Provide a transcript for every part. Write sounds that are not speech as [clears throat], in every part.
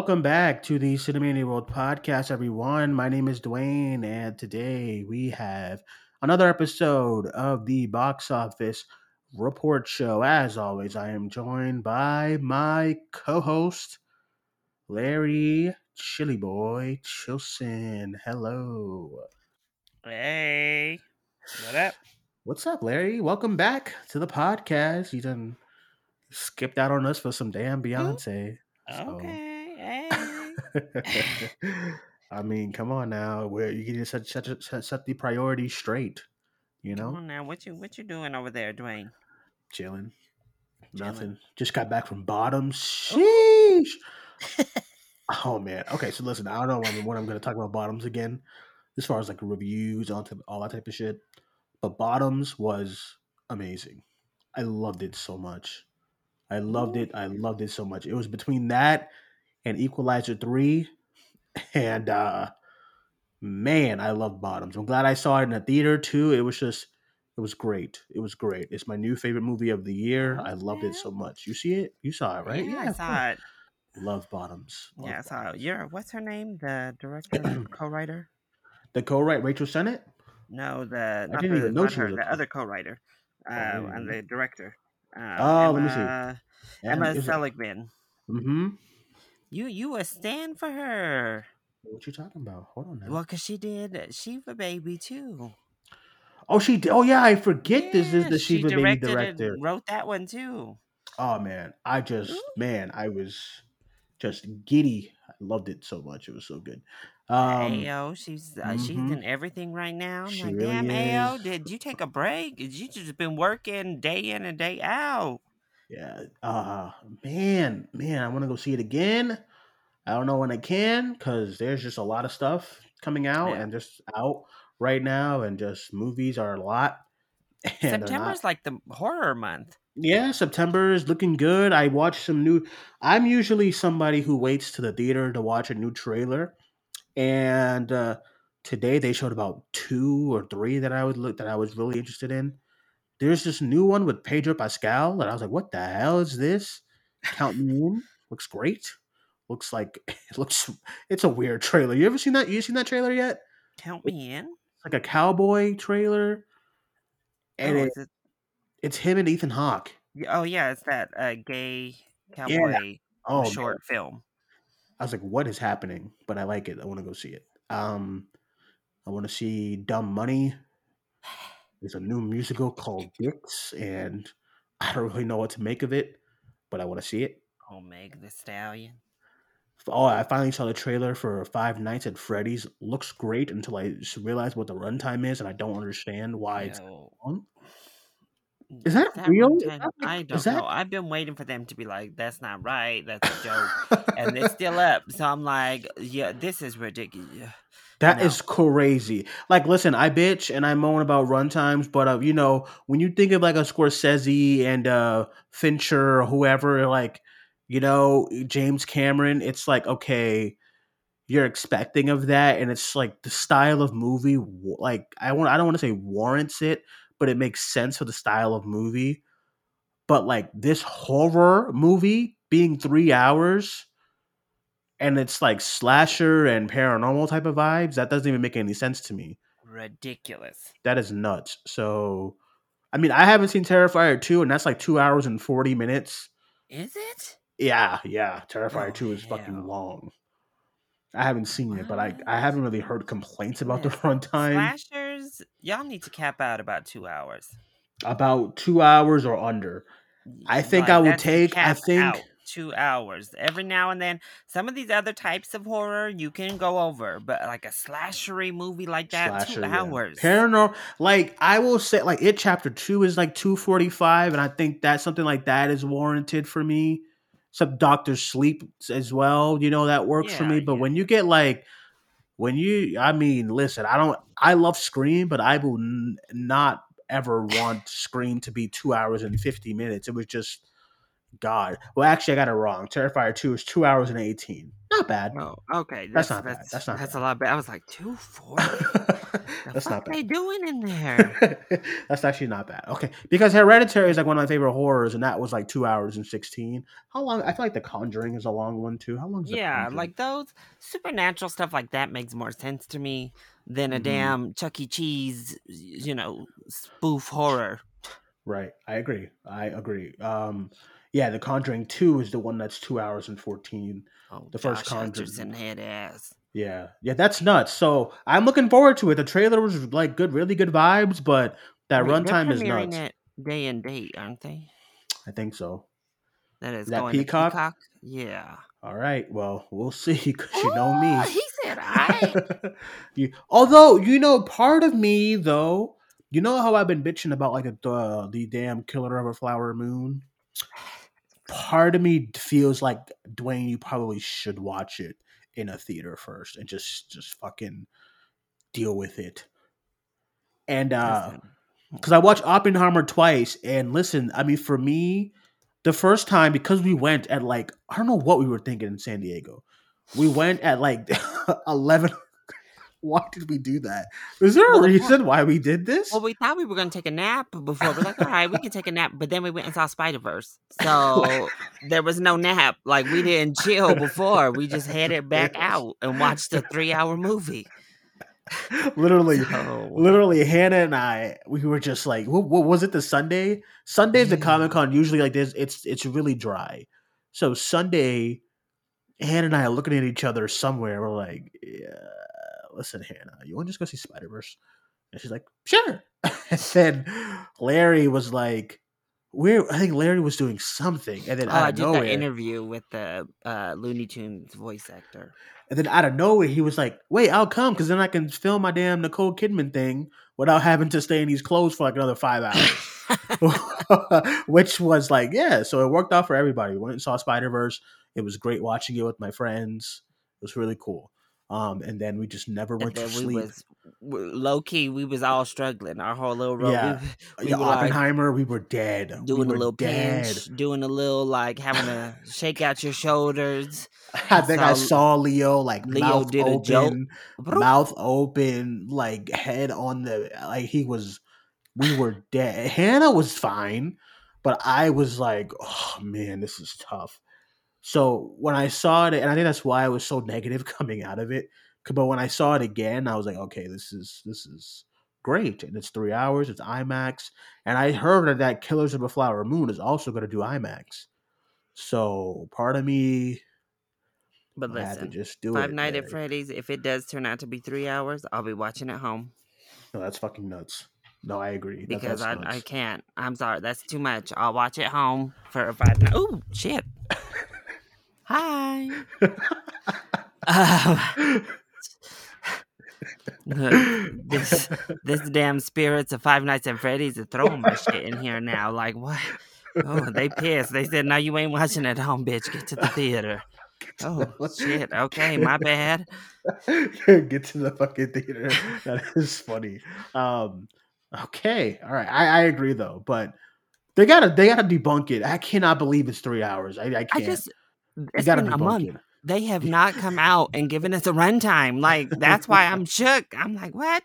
Welcome back to the Cinemania World podcast, everyone. My name is Duane, and today we have another episode of the Box Office Report Show. As always, I am joined by my co host, Larry Chilly Boy Chilson. Hello. Hey, what up? What's up, Larry? Welcome back to the podcast. You done skipped out on us for some damn Beyonce. So- Okay, hey. [laughs] I mean, come on now. Where you can set, set, set, set the priorities straight. You Come know, on now, what you what you doing over there, Duane? chilling. Chilling. Nothing. Just got back from bottoms. Sheesh. oh man. Okay, so listen. I don't know when, when I'm going to talk about bottoms again, as far as like reviews, all type, all that type of shit. But bottoms was amazing. I loved it so much. I loved it. I loved it so much. It was between that and Equalizer three, and uh man, I love bottoms. I'm glad I saw it in the theater too. It was just. It was great. It was great. It's my new favorite movie of the year. I loved it so much. You see it? You saw it, right? Yeah, I saw it. Love bottoms. Love Yeah, I saw it. You're what's her name? The director, [clears throat] co-writer? The co-writer, Rachel Sennott. No, the not didn't the, even know she was her, the other co-writer, uh, didn't and the director. Uh, Oh, let me see. Emma, Emma Seligman. Mm-hmm. You you a stand for her? What you talking about? Hold on now. Well, cause she did Shiva Baby too. Oh, she did. Oh, yeah. I forget this is Yeah, the she Shiva Baby director. wrote that one too. Oh man, I just Ooh. man, I was just giddy. I loved it so much. It was so good. Um, Ayo, she's uh, she's mhm. in everything right now. I'm She like, really damn, is. did you take a break? Did you just been working day in and day out? Yeah. Uh man, man, I want to go see it again. I don't know when I can because there's just a lot of stuff coming out Yeah. and just out right now, and just movies are a lot. [laughs] And they're not- September's like the horror month. Yeah, September is looking good. I watched some new. I'm usually somebody who waits to the theater to watch a new trailer, and uh, today they showed about two or three that I would look that I was really interested in. There's this new one with Pedro Pascal, and I was like, "What the hell is this?" Count me in. Looks great. Looks like [laughs] it looks. It's a weird trailer. You ever seen that? You seen that trailer yet? Count me in. It's like a cowboy trailer, and oh, it, it- it's him and Ethan Hawke. oh yeah, it's that uh, gay cowboy Oh, man. short film. I was like, what is happening? But I like it. I want to go see it. Um, I want to see Dumb Money. There's a new musical called Dicks, and I don't really know what to make of it, but I want to see it. Oh, Meg the Stallion. Oh, I finally saw the trailer for Five Nights at Freddy's. Looks great until I realize what the runtime is, and I don't understand why it's Yo, on. Is that that real? Is that I don't that- know. I've been waiting for them to be like, "That's not right. That's a joke," [laughs] and it's still up. So I'm like, "Yeah, this is ridiculous." That No. is crazy. Like, listen, I bitch and I moan about runtimes, but uh, you know, when you think of like a Scorsese and uh Fincher or whoever, like, you know, James Cameron, it's like okay, you're expecting of that, and it's like the style of movie, like I want, I don't want to say warrants it, but it makes sense for the style of movie. But like this horror movie being three hours and it's like slasher and paranormal type of vibes that doesn't even make any sense to me Ridiculous. that is nuts so i mean i haven't seen terrifier 2 and that's like two hours and 40 minutes Is it? Yeah yeah terrifier Oh, 2 is fucking long i haven't seen it but i i haven't really heard complaints about the Listen, runtime Slashers, y'all need to cap out about two hours. about two hours or under I think I would take- I think- out two hours every now and then. Some of these other types of horror you can go over, but like a slashery movie like that, Slasher, two yeah. hours. Paranormal, like I will say, like it chapter two is like two forty five, and I think that something like that is warranted for me. Some Doctor Sleep as well, you know that works for me. But yeah. when you get like, when you, I mean, listen, I don't, I love Scream, but I will n- not ever want Scream to be two hours and fifty minutes. It was just God. Well, actually, I got it wrong. Terrifier two is two hours and eighteen. Not bad. Oh, okay. That's That's not bad. that's That's not that's bad. a lot better. I was like two forty. [laughs] The That's fuck not they bad. doing in there? [laughs] That's actually not bad. Okay, because Hereditary is like one of my favorite horrors, and that was like two hours and sixteen. How long? I feel like The Conjuring is a long one too. How long is yeah, like those supernatural stuff like that makes more sense to me than a Mhm. damn Chuck E. Cheese, you know, spoof horror. Right. I agree. I agree. Um, yeah, The Conjuring Two is the one that's two hours and fourteen. Oh, The first Josh Conjuring. Hutcherson head ass. Yeah, yeah, that's nuts. So I'm looking forward to it. The trailer was like good, really good vibes, but that Wait, runtime is nuts. it day and date, aren't they? I think so. That is That going Peacock? Peacock. Yeah. All right. Well, we'll see because you know me. Oh, He said, "I." you, although you know, part of me though, you know how I've been bitching about like the uh, the damn Killer of a Flower Moon. Part of me feels like Duane, you probably should watch it in a theater first and just just fucking deal with it. And uh because I watched Oppenheimer twice, and listen, I mean, for me, the first time because we went at like I don't know what we were thinking in San Diego. We went at like [laughs] eleven. [laughs] why did we do that? Is there a Well, the reason why we did this? Well, we thought we were going to take a nap before. We're like, all right, we can take a nap. But then we went and saw Spider Verse. So there was no nap. Like, we didn't chill before. We just headed back [laughs] out and watched a three hour movie. [laughs] literally, literally, Hannah and I, we were just like, what, what was it? The Sunday, Sundays, the Yeah. Comic Con usually like this. It's it's really dry. So Sunday, Hannah and I are looking at each other somewhere. We're like, yeah, listen, Hannah, you want to just go see Spider Verse? And she's like, sure. [laughs] and then Larry was like, where? I think Larry was doing something, and then oh, I did nowhere, the interview with the uh, Looney Tunes voice actor. and then out of nowhere, he was like, wait, I'll come because then I can film my damn Nicole Kidman thing without having to stay in these clothes for like another five hours. [laughs] [laughs] which was like, yeah, so it worked out for everybody. We went and saw Spider Verse. It was great watching it with my friends. It was really cool. Um, and then we just never went to we sleep. was low key. We was all struggling. Our whole little road. Yeah. We, [laughs] we yeah, were like, Oppenheimer, we were dead. doing we a little dead. pinch, doing a little like having to shake out your shoulders. [laughs] I think I saw Leo like Leo mouth did a joke. open, mouth open, like head on the like he was. We were dead. Hannah was fine, but I was like, oh man, this is tough. So when I saw it, and I think that's why I was so [laughs] negative coming out of it. But when I saw it again, I was like, okay, this is this is great, and it's three hours. It's IMAX, and I heard that that Killers of the Flower Moon is also going to do IMAX. So part of me But I had to listen, just do Five it. Nights at Freddy's. If it does turn out to be three hours, I'll be watching at home No, that's fucking nuts. No, I agree. That- because I, that's I can't. I'm sorry, that's too much. I'll watch at home for a five. Night. Oh shit! [laughs] Hi. Um, [laughs] this this damn spirits of Five Nights at Freddy's are throwing my shit in here now. Like what? Oh, they pissed. They said, "No, you ain't watching at home, bitch. Get to the theater." Oh shit. Okay, my bad. [laughs] Get to the fucking theater. That is funny. Um, okay, all right. I, I agree though, but they gotta they gotta debunk it. I cannot believe it's three hours. I, I I can't. just they it's been a month. They have [laughs] not come out and given us a runtime. Like that's why I'm shook. I'm like, what?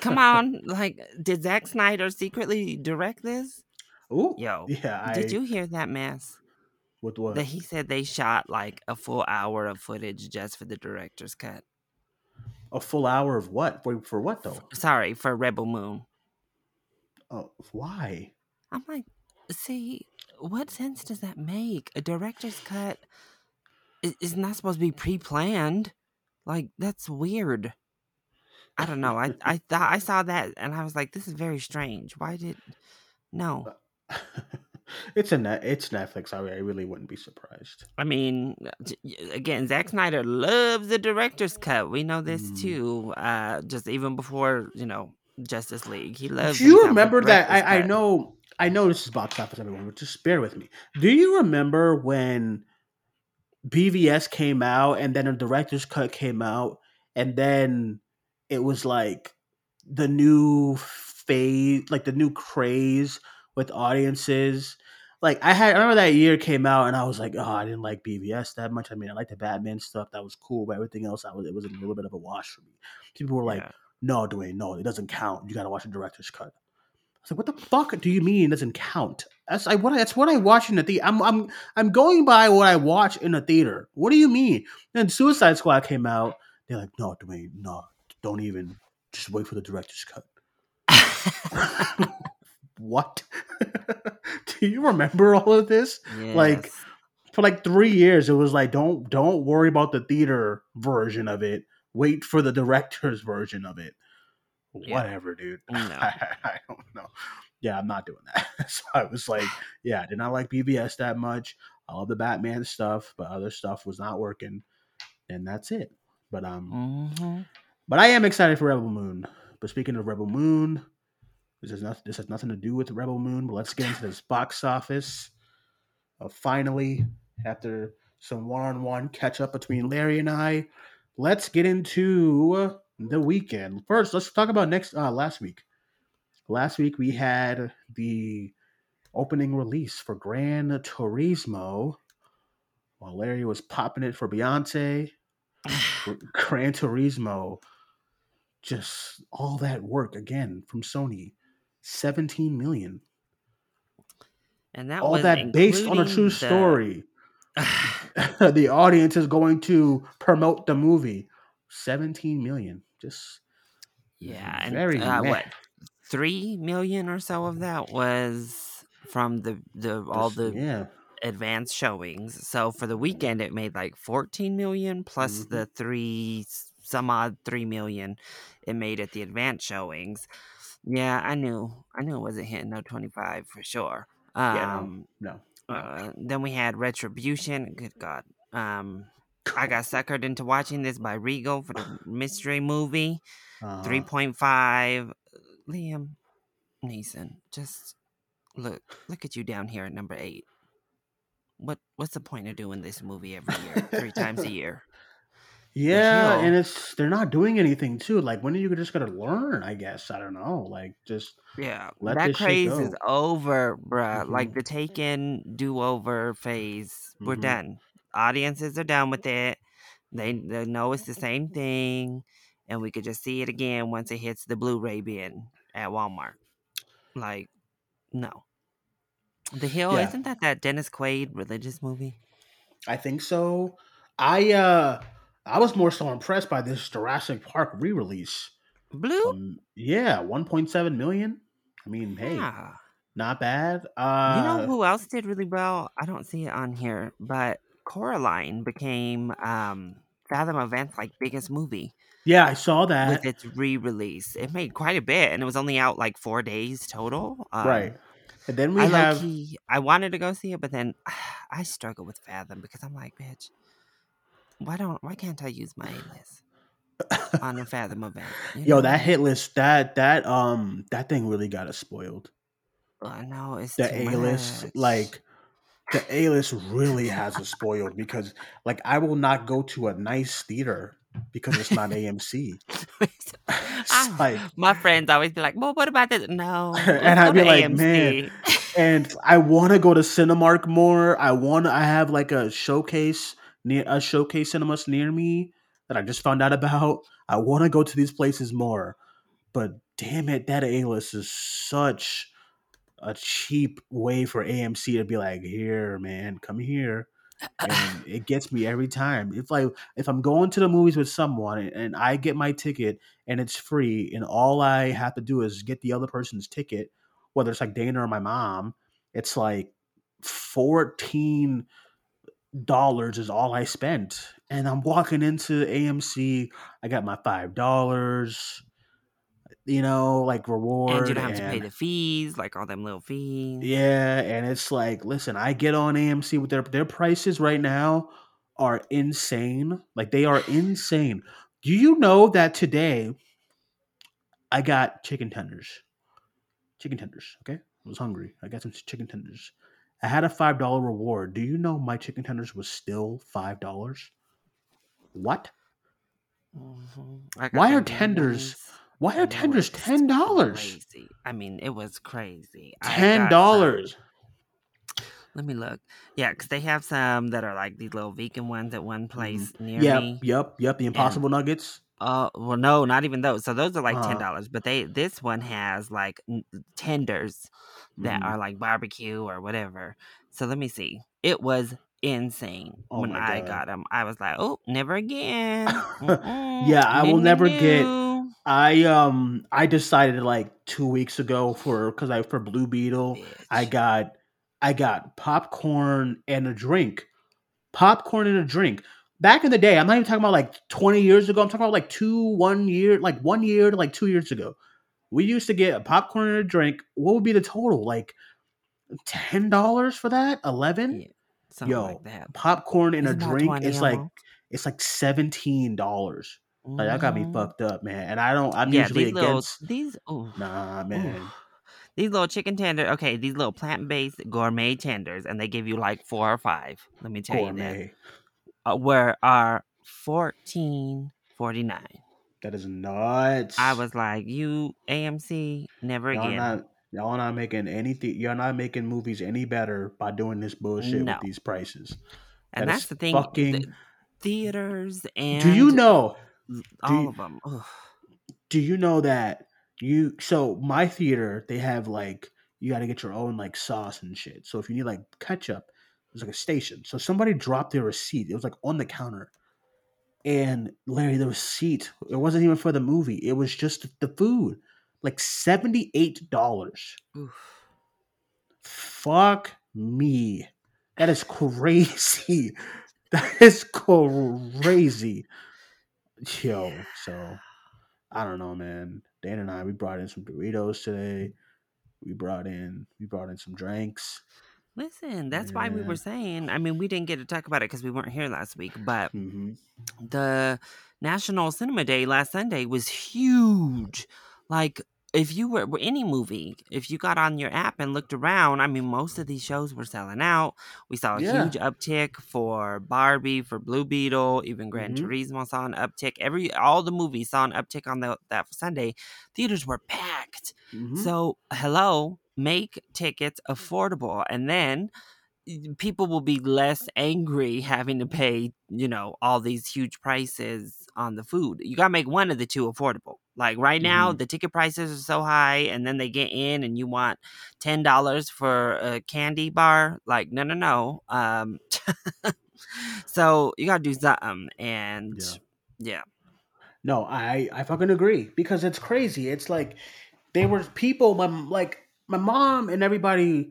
Come on. Like, did Zack Snyder secretly direct this? Ooh, Yo, yeah. I, did you hear that mess? What? That he said they shot like a full hour of footage just for the director's cut. a full hour of what? For, for what though? Sorry, for Rebel Moon. Oh, why? I'm like, see, what sense does that make? A director's cut is, is not supposed to be pre-planned. Like that's weird. I don't know. I I [laughs] thought I saw that and I was like, this is very strange. Why did no? [laughs] it's a net. It's Netflix. I, I really wouldn't be surprised. I mean, y- again, Zack Snyder loves the director's cut. We know this Mm. too. Uh, just even before you know Justice League, he loves. Do you he's having a remember that? I, I know. I know this is box office, everyone, but just bear with me. Do you remember when BVS came out and then a director's cut came out, and then it was like the new phase, like the new craze with audiences? like I had I remember that year came out and I was like, oh, I didn't like BVS that much. I mean, I liked the Batman stuff, that was cool, but everything else, I was it was a little bit of a wash for me. People were like, Yeah. no, Duane, no, it doesn't count. You got to watch the director's cut. I was like, what the fuck do you mean it doesn't count? That's I what I- that's what I watch in the theater. I'm I'm I'm going by what I watch in the theater. What do you mean? Then Suicide Squad came out. They're like, no, Duane, no, don't even. Just wait for the director's cut. [laughs] [laughs] what? [laughs] do you remember all of this? Like, for like three years it was like don't don't worry about the theater version of it wait for the director's version of it Yeah. whatever dude [laughs] No. I, I don't know yeah i'm not doing that [laughs] so i was like [sighs] yeah i did not like BVS that much i love the batman stuff but other stuff was not working and that's it but um Mhm. but i am excited for rebel moon but speaking of rebel moon this has nothing this has nothing to do with rebel moon but let's get into this [laughs] box office uh, finally after some one-on-one catch up between Larry and I. Let's get into the weekend. First, let's talk about next uh, last week. Last week we had the opening release for Gran Turismo. While Larry was popping it for Beyonce, [sighs] Gran Turismo, just all that work again from Sony, seventeen million. And that all that based on a true the- story. [sighs] [laughs] the audience is going to promote the movie. 17 million. Just yeah, and very uh, what three million or so of that was from the the all the yeah. advanced showings. So for the weekend, it made like 14 million plus Mhm. the three some odd three million it made at the advanced showings. Yeah, I knew, I knew it wasn't hitting no 25 for sure. Um, Yeah, no, no. uh, then we had Retribution. Good God. Um, I got suckered into watching this by Regal for the mystery movie. Uh, 3.5. Liam Neeson, just look look at you down here at number eight. What what's the point of doing this movie every year, three times a [laughs] year? Yeah, and it's they're not doing anything too. Like when are you just gonna learn? I guess I don't know. Like just Yeah, Let that craze is over, bruh. Like Mhm. the Taken do over phase, we're Mhm. done. Audiences are done with it. They they know it's the same [laughs] thing, and we could just see it again once it hits the Blu-ray bin at Walmart. Like, no. The Hill Yeah. isn't that that Dennis Quaid religious movie? I think so. I uh I was more so impressed by this Jurassic Park re-release. Blue. Um, yeah, 1.7 million. I mean, hey, yeah. not bad. Uh You know who else did really well? I don't see it on here, but Coraline became um Fathom Events like biggest movie Yeah, I saw that. with its re-release. It made quite a bit, and it was only out like four days total. Um, right. And then we I have I wanted to go see it, but then [sighs] I struggle with Fathom because I'm like, bitch, why don't why can't I use my A list on a Fathom event? You Yo, know? that hit list, that that um that thing really got us spoiled. I know it's The A list, like the A list really has us spoiled because like I will not go to a nice theater because it's not [laughs] AMC. [laughs] Ah, it's I- like my friends always be like, "Well, what about this?" No, [laughs] And I'd be like, AMC." "Man, and I want to go to Cinemark more. I want to. I have like a showcase near a showcase cinemas near me that I just found out about. I want to go to these places more, but damn it, that A list is such a cheap way for AMC to be like, here, man, come here. And [laughs] it gets me every time. If like if I'm going to the movies with someone and, I get my ticket and it's free, and all I have to do is get the other person's ticket, whether it's like Dana or my mom, it's like fourteen dollars is all I spent. And I'm walking into AMC, I got my five dollars, you know, like reward. and you don't have to pay the fees, like all them little fees. yeah, and it's like, listen, I get on AMC with their their prices right now are insane. Like they are insane. Do you know that today I got chicken tenders? Chicken tenders, okay? I was hungry. I got some chicken tenders. I had a five dollar reward. Do you know my chicken tenders was still five dollars? What? Mhm. Why are tenders wings, Why are and tenders ten dollars? I mean, it was crazy. Ten dollars. Let me look. Yeah, because they have some that are like these little vegan ones at one Mm-hmm. place near Yep, me. yep, yep. The Impossible Nuggets. Uh, well, no, not even those. So those are like ten Uh-huh. dollars, but they this one has like tenders that Mhm. are like barbecue or whatever. So let me see. It was insane Oh when I got them. I was like, oh, never again. [laughs] Yeah, I will never get. I um I decided like two weeks ago for because I for Blue Beetle I got I got popcorn and a drink. Popcorn and a drink. Back in the day, I'm not even talking about like 20 years ago. I'm talking about like two, one year, like one year to like two years ago. We used to get a popcorn and a drink. What would be the total? Like ten dollars for that? Eleven? Yeah, something Yo, like that. Popcorn and It's a drink 20 is like it's like seventeen dollars. Like that got me Mhm. fucked up, man. And I don't. I'm yeah, usually these little against. these. Oh, Nah, man. These little chicken tenders. okay, these little plant based gourmet tenders, and they give you like four or five. Let me tell you that. Uh, where are fourteen forty nine. That is nuts. I was like, you AMC, never Y'all again. not y'all not making anything. Y'all not making movies any better by doing this bullshit No. with these prices. and that that's the thing. fucking- th- theaters and Do you know? All you- of them? Ugh. Do you know that you? So my theater, they have like you got to get your own like sauce and shit. So if you need like ketchup, there's like a station. So somebody dropped their receipt. It was like on the counter. And Larry, the receipt, it wasn't even for the movie. It was just the food. Like $78. Oof. Fuck me. That is crazy. [laughs] That is crazy. [laughs] Yo, so I don't know, man. Dan and I we brought in some Doritos today. We brought in we brought in some drinks. Listen, that's why we were saying. I mean, we didn't get to talk about it because we weren't here last week, but hmm the National Cinema Day last Sunday was huge. Like, if you were were any movie, if you got on your app and looked around, I mean, most of these shows were selling out. We saw a Yeah. huge uptick for Barbie, for Blue Beetle, even Gran Mhm. Turismo saw an uptick. Every all the movies saw an uptick on the, that Sunday. Theaters were packed. hmm So, hello, make tickets affordable. And then people will be less angry having to pay, you know, all these huge prices on the food. You got to make one of the two affordable. Like right now, Mhm. the ticket prices are so high, and then they get in and you want $10 for a candy bar. Like, no, no, no. Um, [laughs] so, you got to do something. And Yeah. yeah. No, I I fucking agree because it's crazy. It's like they were people, my like my mom and everybody.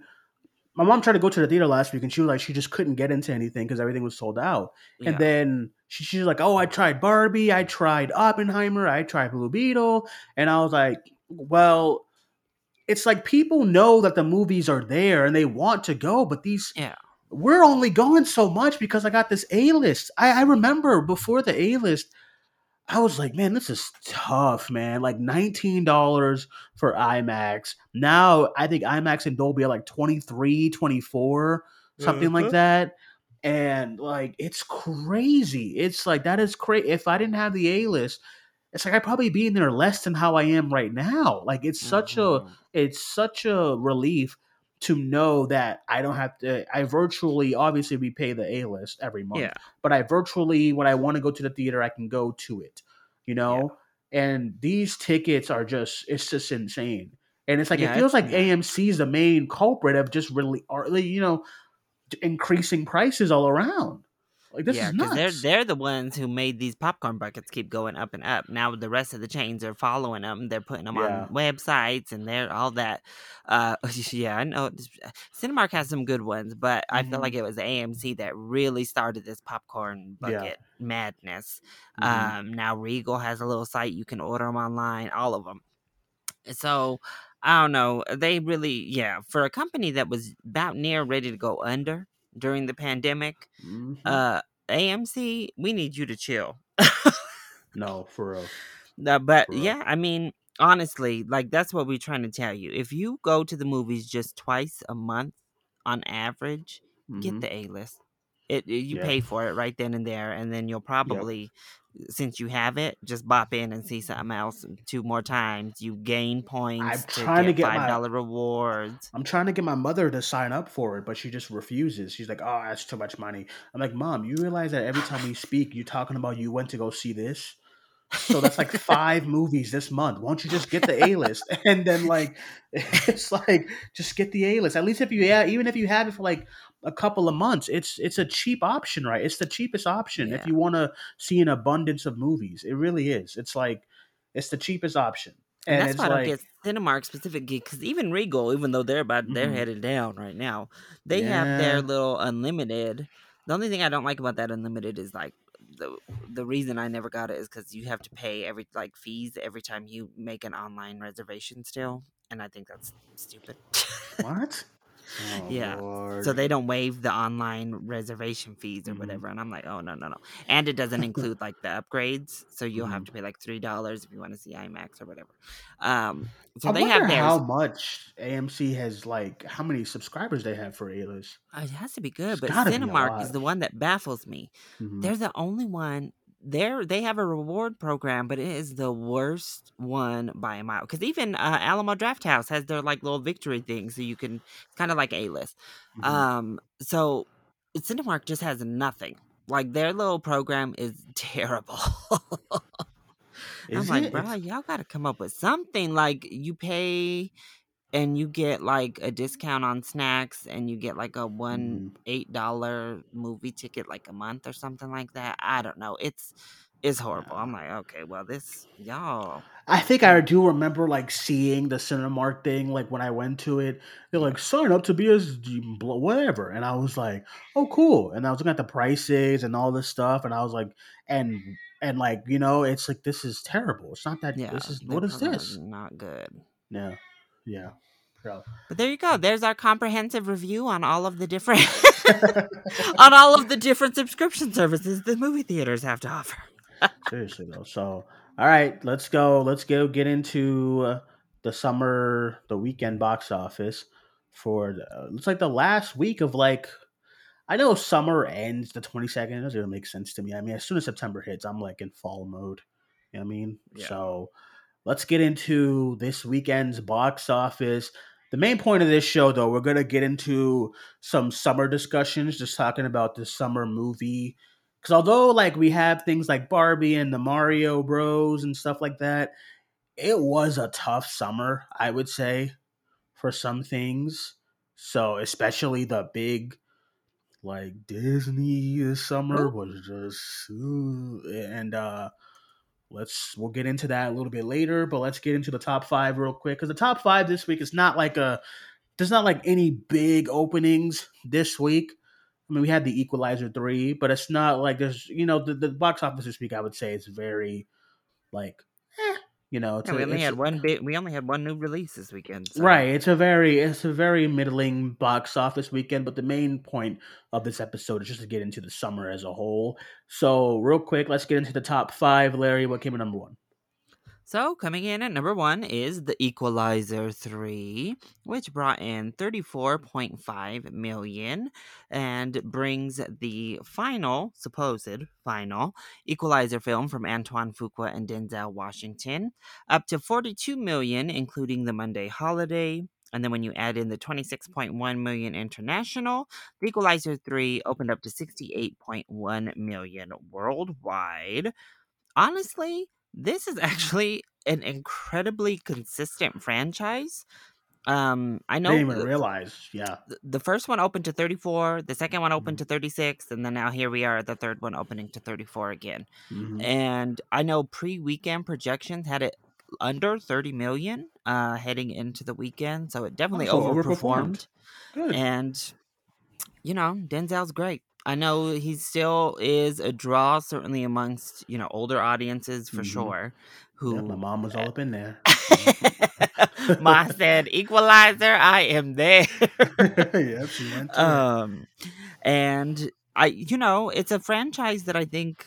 My mom tried to go to the theater last week, and she was like, she just couldn't get into anything because everything was sold out. yeah. And then she, she's like, "Oh, I tried Barbie, I tried Oppenheimer, I tried Blue Beetle," and I was like, "Well, it's like people know that the movies are there and they want to go, but these Yeah. we're only going so much because I got this A list. I, I remember before the A list, I was like, man, this is tough, man. Like nineteen dollars for IMAX. Now I think IMAX and Dolby are like 23 24 something like that. And like it's crazy. It's like that is crazy. If I didn't have the A list, it's like I'd probably be in there less than how I am right now. Like it's such a Mhm. it's such a relief to know that I don't have to I virtually obviously we pay the A list every month. Yeah. But I virtually when I want to go to the theater I can go to it. You know? And these tickets are just it's just insane. And it's like Yeah, it feels like yeah. AMC is the main culprit of just really are you know increasing prices all around. Like this yeah, is nuts. they're they're the ones who made these popcorn buckets keep going up and up. Now the rest of the chains are following them. They're putting them Yeah. on websites and they're all that. Uh, [laughs] yeah, I know. Cinemark has some good ones, but I feel like it was AMC that really started this popcorn Yeah. bucket madness. Mhm. Um, now Regal has a little site you can order them online. All of them. So I don't know. They really, yeah, for a company that was about near ready to go under during the pandemic Mhm. uh AMC, we need you to chill. no, for real. [laughs] Uh, but For real. yeah, I mean, honestly, like that's what we're trying to tell you. If you go to the movies just twice a month on average, Mhm. get the A list. It, it- you Yeah. pay for it right then and there, and then you'll probably, since you have it, just bop in and see something else two more times. You gain points to trying to get get five dollar rewards. I'm trying to get my mother to sign up for it, but she just refuses. She's like, "Oh, that's too much money." I'm like, "Mom, you realize that every time we speak, you're talking about you went to go see this." So that's like [laughs] five movies this month. Won't you just get the A list? [laughs] And then like [laughs] it's like just get the A list. At least if you yeah, even if you have it for like a couple of months, it's it's a cheap option, right? It's the cheapest option if you want to see an abundance of movies. It really is. It's like it's the cheapest option. And, And, that's why I don't get Cinemark specific because even Regal, even though they're about they're Mhm. headed down right now, they have their little unlimited. The only thing I don't like about that unlimited is like the the reason I never got it is because you have to pay every like fees every time you make an online reservation still, and I think that's stupid. what? Oh, Yeah. Lord. so they don't waive the online reservation fees or Mhm. whatever, and I'm like, oh no no no, and it doesn't include like the upgrades, so you'll have Mhm. to pay like three dollars if you want to see IMAX or whatever. Um, so I they wonder have theirs. how much AMC has like how many subscribers they have for A list. Uh, It has to be good, It's but Cinemark is the one that baffles me. Mhm. They're the only one. They're they have a reward program, but it is the worst one by a mile. Because even uh, Alamo Drafthouse has their like little victory thing, so you can kind of like A list. Mhm. Um, so Cinemark just has nothing. Like their little program is [laughs] terrible. I'm Is like, it? bro, y'all got to come up with something. Like you pay, and you get like a discount on snacks, and you get like a one Mhm. eight dollar movie ticket like a month or something like that. I don't know. It's it's horrible. I'm like, okay, well, this y'all. I think I do remember like seeing the Cinemark thing like when I went to it. They're like sign up to be a whatever, and I was like, oh cool. And I was looking at the prices and all this stuff, and I was like, and and like you know, it's like this is terrible. It's not that. Yeah, this is what is this? Not good. Yeah, yeah. So. But there you go. There's our comprehensive review on all of the different [laughs] on all of the different subscription services the movie theaters have to offer. [laughs] Seriously though. So, all right, let's go. Let's go get into uh, the summer, the weekend box office for. The, looks like the last week of like. I know summer ends the twenty second. It doesn't even make sense to me. I mean, as soon as September hits, I'm like in fall mode. You know what I mean? Yeah. So, let's get into this weekend's box office. The main point of this show, though, we're gonna get into some summer discussions, just talking about the summer movie because although like we have things like Barbie and the Mario Bros and stuff like that, it was a tough summer, I would say, for some things. So especially the big like Disney this summer was just ooh, and uh let's we'll get into that a little bit later, but let's get into the top five real quick because the top five this week is not like a there's not like any big openings this week. I mean, we had the Equalizer three, but it's not like there's you know the, the box office this week. I would say is very like, you know, Yeah, a- we only had one bit. We only had one new release this weekend. so- Right, it's a very it's a very middling box office weekend, but the main point of this episode is just to get into the summer as a whole. So, real quick, let's get into the top five. Larry, what came in number one? So coming in at number one is The Equalizer 3, which brought in 34.5 million and brings the final, supposed final, Equalizer film from Antoine Fuqua and Denzel Washington up to 42 million, including the Monday holiday. And then when you add in the 26.1 million international, The Equalizer 3 opened up to 68.1 million worldwide. Honestly, this is actually an incredibly consistent franchise. Um, I know didn't even the, realize. Yeah, the first one opened to 34, the second one opened Mhm. to 36, and then now here we are, the third one opening to 34 again. Mhm. And I know pre-weekend projections had it under 30 million uh heading into the weekend, so it definitely so overperformed. good. And you know, Denzel's great. I know he still is a draw, certainly amongst you know older audiences for Mhm. sure. Yeah, Who my mom was all up in there. [laughs] Ma said, "Equalizer, I am there." [laughs] went. Um, and I, you know, it's a franchise that I think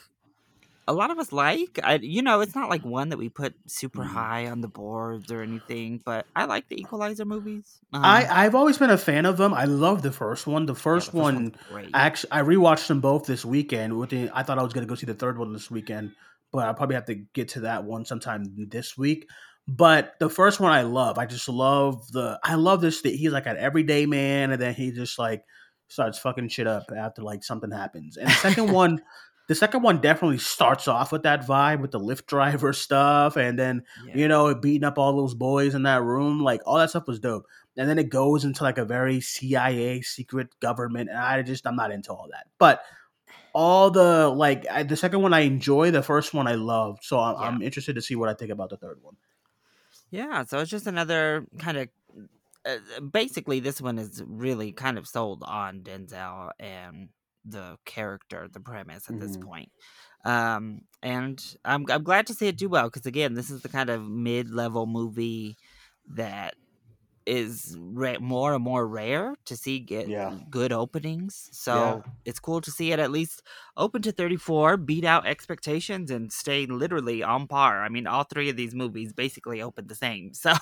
a lot of us like. I, you know, it's not like one that we put super Mhm. high on the boards or anything, but I like the Equalizer movies. Um, I I've always been a fan of them. I love the first one. The yeah, first, the first one, actually, I rewatched them both this weekend. With the, I thought I was gonna go see the third one this weekend, but I probably have to get to that one sometime this week. But the first one I love. I just love the. I love this. That he's like an everyday man, and then he just like starts fucking shit up after like something happens. And the second [laughs] one. The second one definitely starts off with that vibe with the Lyft driver stuff, and then yeah. you know, beating up all those boys in that room. Like all that stuff was dope. And then it goes into like a very CIA secret government, and I just I'm not into all that. But all the like I, the second one I enjoy, the first one I love. So I'm, Yeah. I'm interested to see what I think about the third one. Yeah, so it's just another kind of. Uh, basically, this one is really kind of sold on Denzel and the character, the premise at this Mhm. point. Um, and I'm I'm glad to see it do well because again, this is the kind of mid level movie that is ra- more and more rare to see get Yeah. good openings. So Yeah. it's cool to see it at least open to 34, beat out expectations, and stay literally on par. I mean, all three of these movies basically opened the same. [laughs] So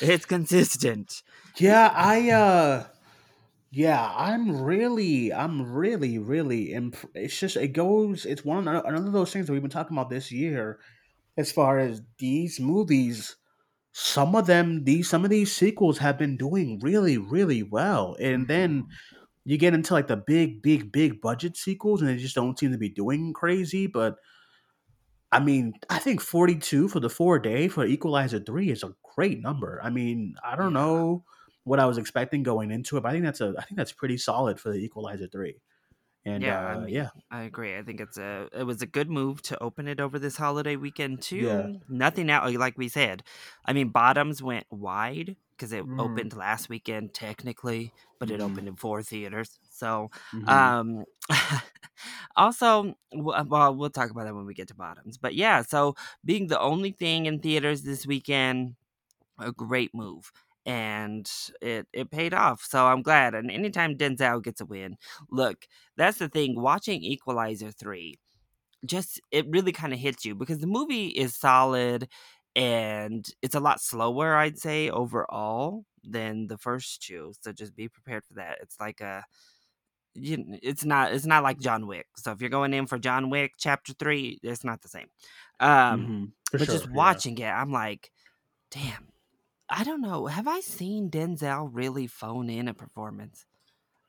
it's consistent. Yeah, I uh yeah, I'm really I'm really really imp- it's just it goes it's one of another of those things that we've been talking about this year as far as these movies some of them these some of these sequels have been doing really really well and then mm-hmm. you get into like the big big big budget sequels and they just don't seem to be doing crazy but i mean i think 42 for the four day for equalizer 3 is a great number i mean i don't Yeah. know what i was expecting going into it but i think that's a i think that's pretty solid for the equalizer 3 and yeah, uh I mean, yeah I agree. I think it's a it was a good move to open it over this holiday weekend too. Yeah. Nothing out like we said. I mean, Bottoms went wide because it Mhm. opened last weekend technically, but it Mhm. opened in four theaters. So, Mhm. um, [laughs] also, uh, well, we'll talk about that when we get to Bottoms. But yeah, so being the only thing in theaters this weekend, a great move. And it, it paid off. So I'm glad. And anytime Denzel gets a win, look, that's the thing. Watching Equalizer 3, just it really kind of hits you because the movie is solid and it's a lot slower, I'd say, overall than the first two. So just be prepared for that. It's like a you, it's not it's not like John Wick. So if you're going in for John Wick chapter 3, it's not the same. Um Mhm. But sure, just yeah. watching it, I'm like, damn, I don't know. Have I seen Denzel really phone in a performance?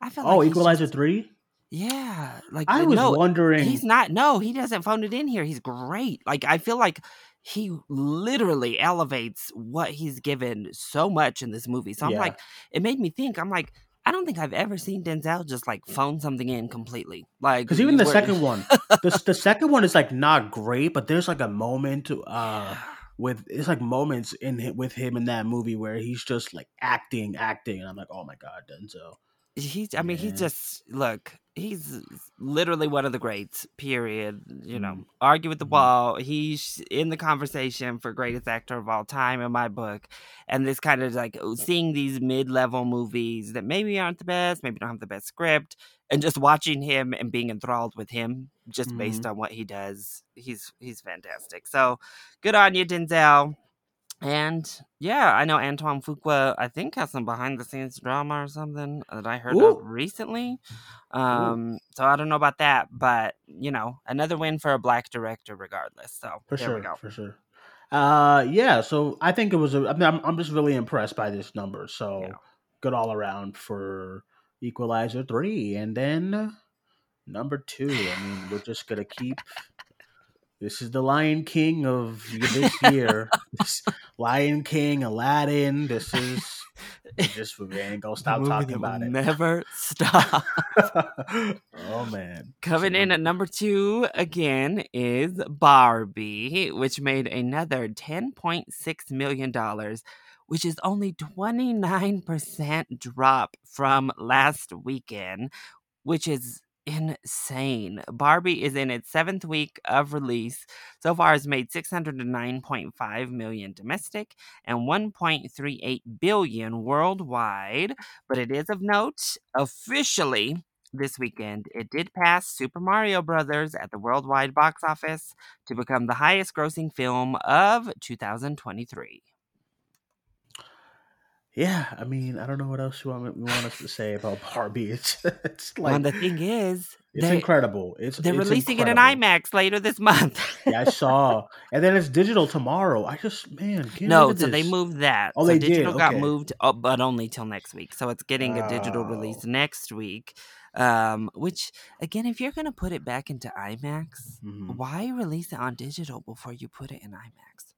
I feel oh like equalizer just- 3 yeah, like i uh, was no, wondering he's not. No, he doesn't phone it in here. He's great. Like I feel like he literally elevates what he's given so much in this movie. So I'm Yeah. like, it made me think. I'm like, I don't think I've ever seen Denzel just like phone something in completely. Like because even the where- second one the, the [laughs] second one is like not great but there's like a moment uh with it's like moments in with him in that movie where he's just like acting acting and i'm like oh my god denzel he's i mean Yeah. he's just look he's literally one of the greats period you know Mhm. argue with the Mhm. wall he's in the conversation for greatest actor of all time in my book and this kind of like seeing these mid-level movies that maybe aren't the best maybe don't have the best script and just watching him and being enthralled with him just based on what he does he's he's fantastic so good on you denzel and yeah, I know Antoine Fuqua. I think has some behind the scenes drama or something that I heard Ooh. of recently. Um, so I don't know about that, but you know, another win for a black director, regardless. So for there sure we go. for sure uh yeah so i think it was a, I mean, I'm, I'm just really impressed by this number so Yeah. good all around for equalizer 3 and then number 2 i mean we're just gonna keep this is the lion king of this year. [laughs] This lion king aladdin this is [laughs] just we ain't gonna stop talking about it. Never [laughs] stop. oh man. Coming So in at number two again is Barbie, which made another $10.6 million, which is only 29% drop from last weekend, which is insane. Barbie is in its seventh week of release. So far, has made 609.5 million domestic and 1.38 billion worldwide. But it is of note, officially, this weekend, it did pass Super Mario Brothers at the worldwide box office to become the highest grossing film of 2023. Yeah, I mean, I don't know what else you want, you want us to say about [laughs] Barbie. It's, it's Well, like the thing is, it's they, incredible. It's they're it's releasing it in. IMAX later this month. Yeah, I saw, [laughs] and then it's digital tomorrow. I just man, no, so they moved that. Oh, so they did, digital got okay. moved, up, but only till next week. So it's getting a digital release Oh. next week. Um, which again, if you're gonna put it back into IMAX, Mhm. why release it on digital before you put it in IMAX?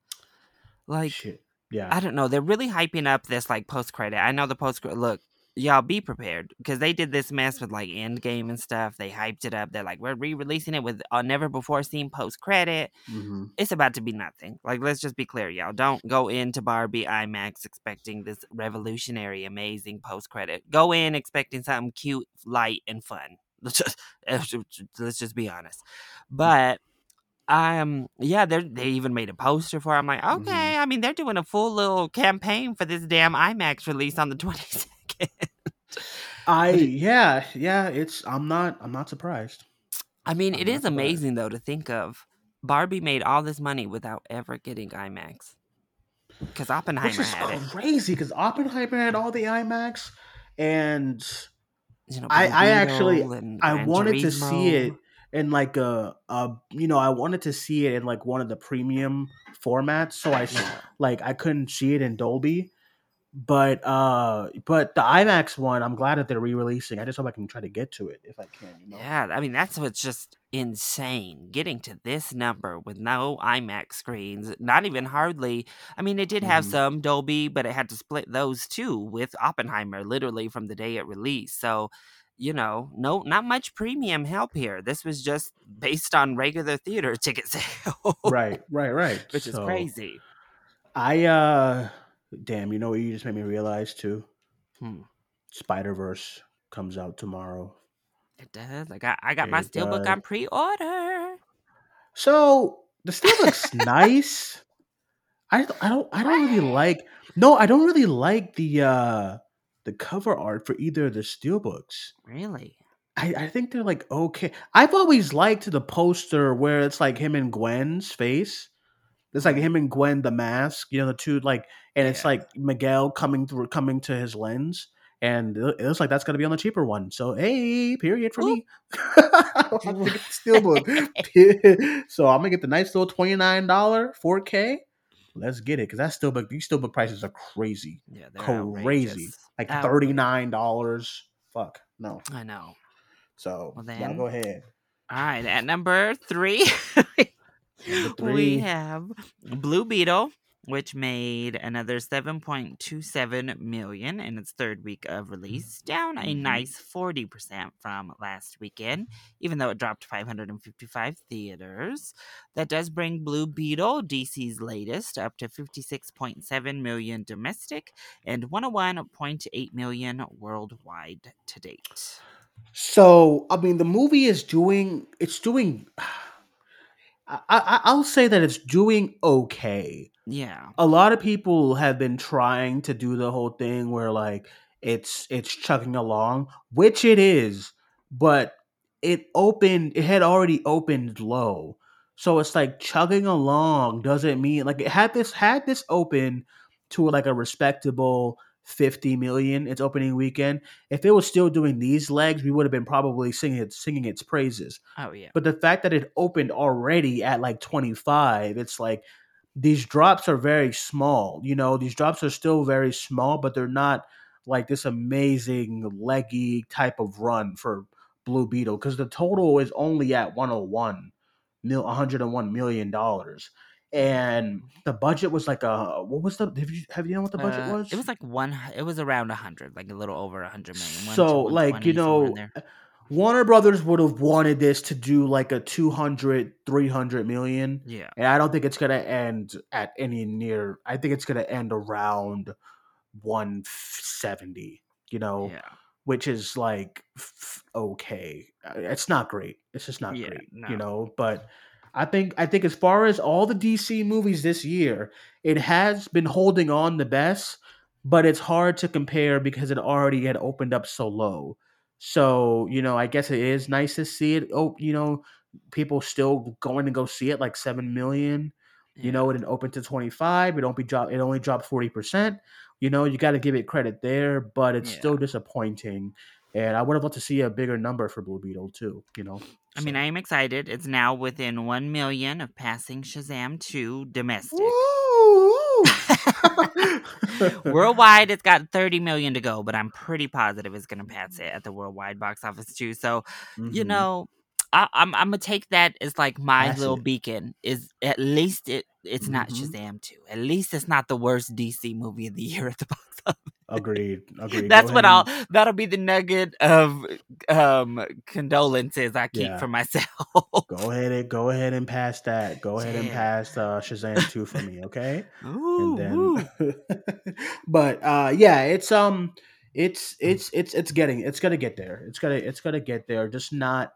Like, Shit. Yeah. I don't know. They're really hyping up this like post credit. I know the post credit. Look, y'all be prepared because they did this mess with like Endgame and stuff. They hyped it up. They're like, we're re-releasing it with a never before seen post credit. hmm It's about to be nothing. Like, let's just be clear, y'all. Don't go into Barbie IMAX expecting this revolutionary, amazing post credit. Go in expecting something cute, light, and fun. [laughs] Let's just [laughs] let's just be honest. But um yeah they they even made a poster for it. i'm like Mhm. okay i mean they're doing a full little campaign for this damn imax release on the [laughs] 22nd I [laughs] yeah yeah. It's I'm not I'm not surprised. i mean I'm it surprised. amazing though to think of barbie made all this money without ever getting imax because Which oppenheimer is had crazy because Oppenheimer had all the IMAX, and you know I I actually and I wanted to see it. In like a, a you know I wanted to see it in like one of the premium formats, so I yeah like I couldn't see it in Dolby. But uh, but the IMAX one, I'm glad that they're re-releasing. I just hope I can try to get to it if I can. You know. Yeah, I mean that's what's just insane. Getting to this number with no IMAX screens, not even hardly. I mean, it did have Mhm. some Dolby, but it had to split those two with Oppenheimer literally from the day it released. So, you know, no not much premium help here. This was just based on regular theater [laughs] ticket sales. Right, right, right. Which is crazy. I uh, damn, you know what you just made me realize too. Hmm. Spider Verse comes out tomorrow. It does. Like I, I got my It steelbook does. on pre-order. So the steelbook's [laughs] nice. I I don't I don't really like no I don't really like the uh the cover art for either of the steelbooks. Really? I, I think they're like okay. I've always liked the poster where it's like him and Gwen's face. It's like him mm-hmm. and Gwen the mask, you know, the two like and it's like Miguel coming through coming to his lens. And it looks like that's gonna be on the cheaper one. So hey, period for Oop. me. [laughs] I have to get the steelbook. [laughs] so I'm gonna get the nice little twenty nine dollar four K. Let's get it because that steelbook. These steelbook prices are crazy, Yeah, they're crazy. outrageous. Like oh. thirty nine dollars. Fuck no. I know. So Well, y'all then- go ahead. All right, at number three, [laughs] Number we have Blue Beetle, which made another 7.27 million in its third week of release, down a Mhm. nice 40% from last weekend, even though it dropped 555 theaters. That does bring Blue Beetle, DC's latest, up to 56.7 million domestic and 101.8 million worldwide to date. So I mean, the movie is doing. It's doing. [sighs] I, I I'll say that it's doing okay. Yeah. a lot of people have been trying to do the whole thing where like it's it's chugging along, which it is, but it opened it had already opened low. So it's like chugging along doesn't mean like it had this had this open to like a respectable 50 million its opening weekend. If it was still doing these legs, we would have been probably singing it singing its praises. Oh, yeah. But the fact that it opened already at like 25, it's like these drops are very small. You know, these drops are still very small, but they're not like this amazing leggy type of run for Blue Beetle because the total is only at 101 mil 101 million dollars. And the budget was like a what was the have you have you know what the budget Uh, was? It was like one. It was around a hundred, like a little over a hundred million. so like you 120, somewhere in know. Warner Brothers would have wanted this to do like a 200 300 million yeah, and I don't think it's gonna end at any near. I think it's gonna end around one seventy. You know, yeah, which is like okay. Uh, It's not great. It's just not Yeah, great. no. You know, but I think I think as far as all the DC movies this year, it has been holding on the best. But it's hard to compare because it already had opened up so low. So, you know, I guess it is nice to see it. Oh, you know, people still going to go see it like 7 million. You Yeah. know, it didn't open to 25. It don't be drop it only dropped 40%. You know, you got to give it credit there, but it's Yeah. still disappointing. And I would have loved to see a bigger number for Blue Beetle too, you know. I mean, I am excited. It's now within 1 million of passing Shazam 2 domestic. Woo! [laughs] worldwide, it's got 30 million to go, but I'm pretty positive it's going to pass it at the worldwide box office too. So, you Mhm. know, I, I'm I'm gonna take that as like my little it. beacon. Is at least it it's not Mhm. Shazam 2. At least it's not the worst DC movie of the [laughs] year at the box office. agreed, [laughs] agreed. That's Go what ahead I'll that'll be the nugget of um condolences I keep Yeah. for myself. Go ahead and go ahead and pass that. Go ahead and pass uh, Shazam two for me, okay? Ooh, [laughs] and then, but uh, yeah, it's um, it's it's it's it's getting it's gonna get there. It's gonna it's gonna get there. Just not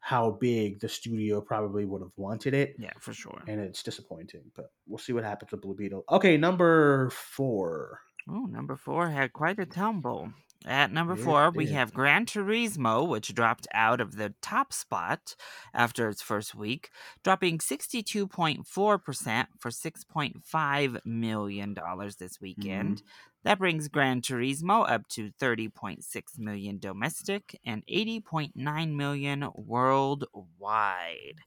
how big the studio probably would have wanted it, Yeah, for sure. and it's disappointing. But we'll see what happens with Blue Beetle. Okay, number four. Oh, number four had quite a tumble. At number four, we have Gran Turismo, which dropped out of the top spot after its first week, dropping 62.4% for $6.5 million this weekend. Mm-hmm. That brings Gran Turismo up to 30.6 million domestic and 80.9 million worldwide.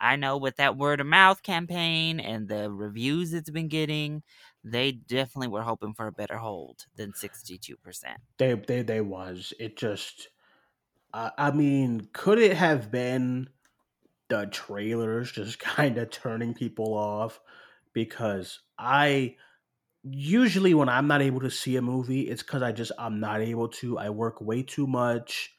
I know with that word of mouth campaign and the reviews it's been getting, they definitely were hoping for a better hold than 62%. They they they was it just. Uh, I mean, could it have been the trailers just [laughs] kind of turning people off? Because I usually when I'm not able to see a movie, it's because I just I'm not able to. I work way too much.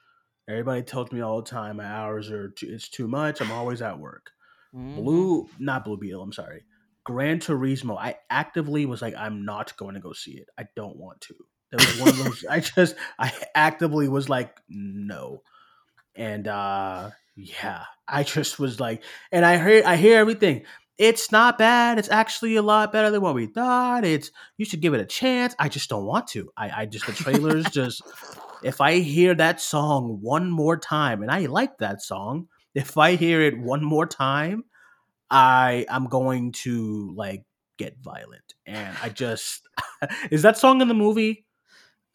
Everybody tells me all the time my hours are too, it's too much. I'm always at work. Mhm. Blue, not Blue Beetle. I'm sorry. Gran Turismo. I actively was like, I'm not going to go see it. I don't want to. That was one of those. I just, I actively was like, no. And uh yeah, I just was like, and I hear, I hear everything. It's not bad. It's actually a lot better than what we thought. It's you should give it a chance. I just don't want to. I, I just the trailers [laughs] just. If I hear that song one more time, and I like that song, if I hear it one more time, I am going to like get violent. And I just [laughs] is that song in the movie?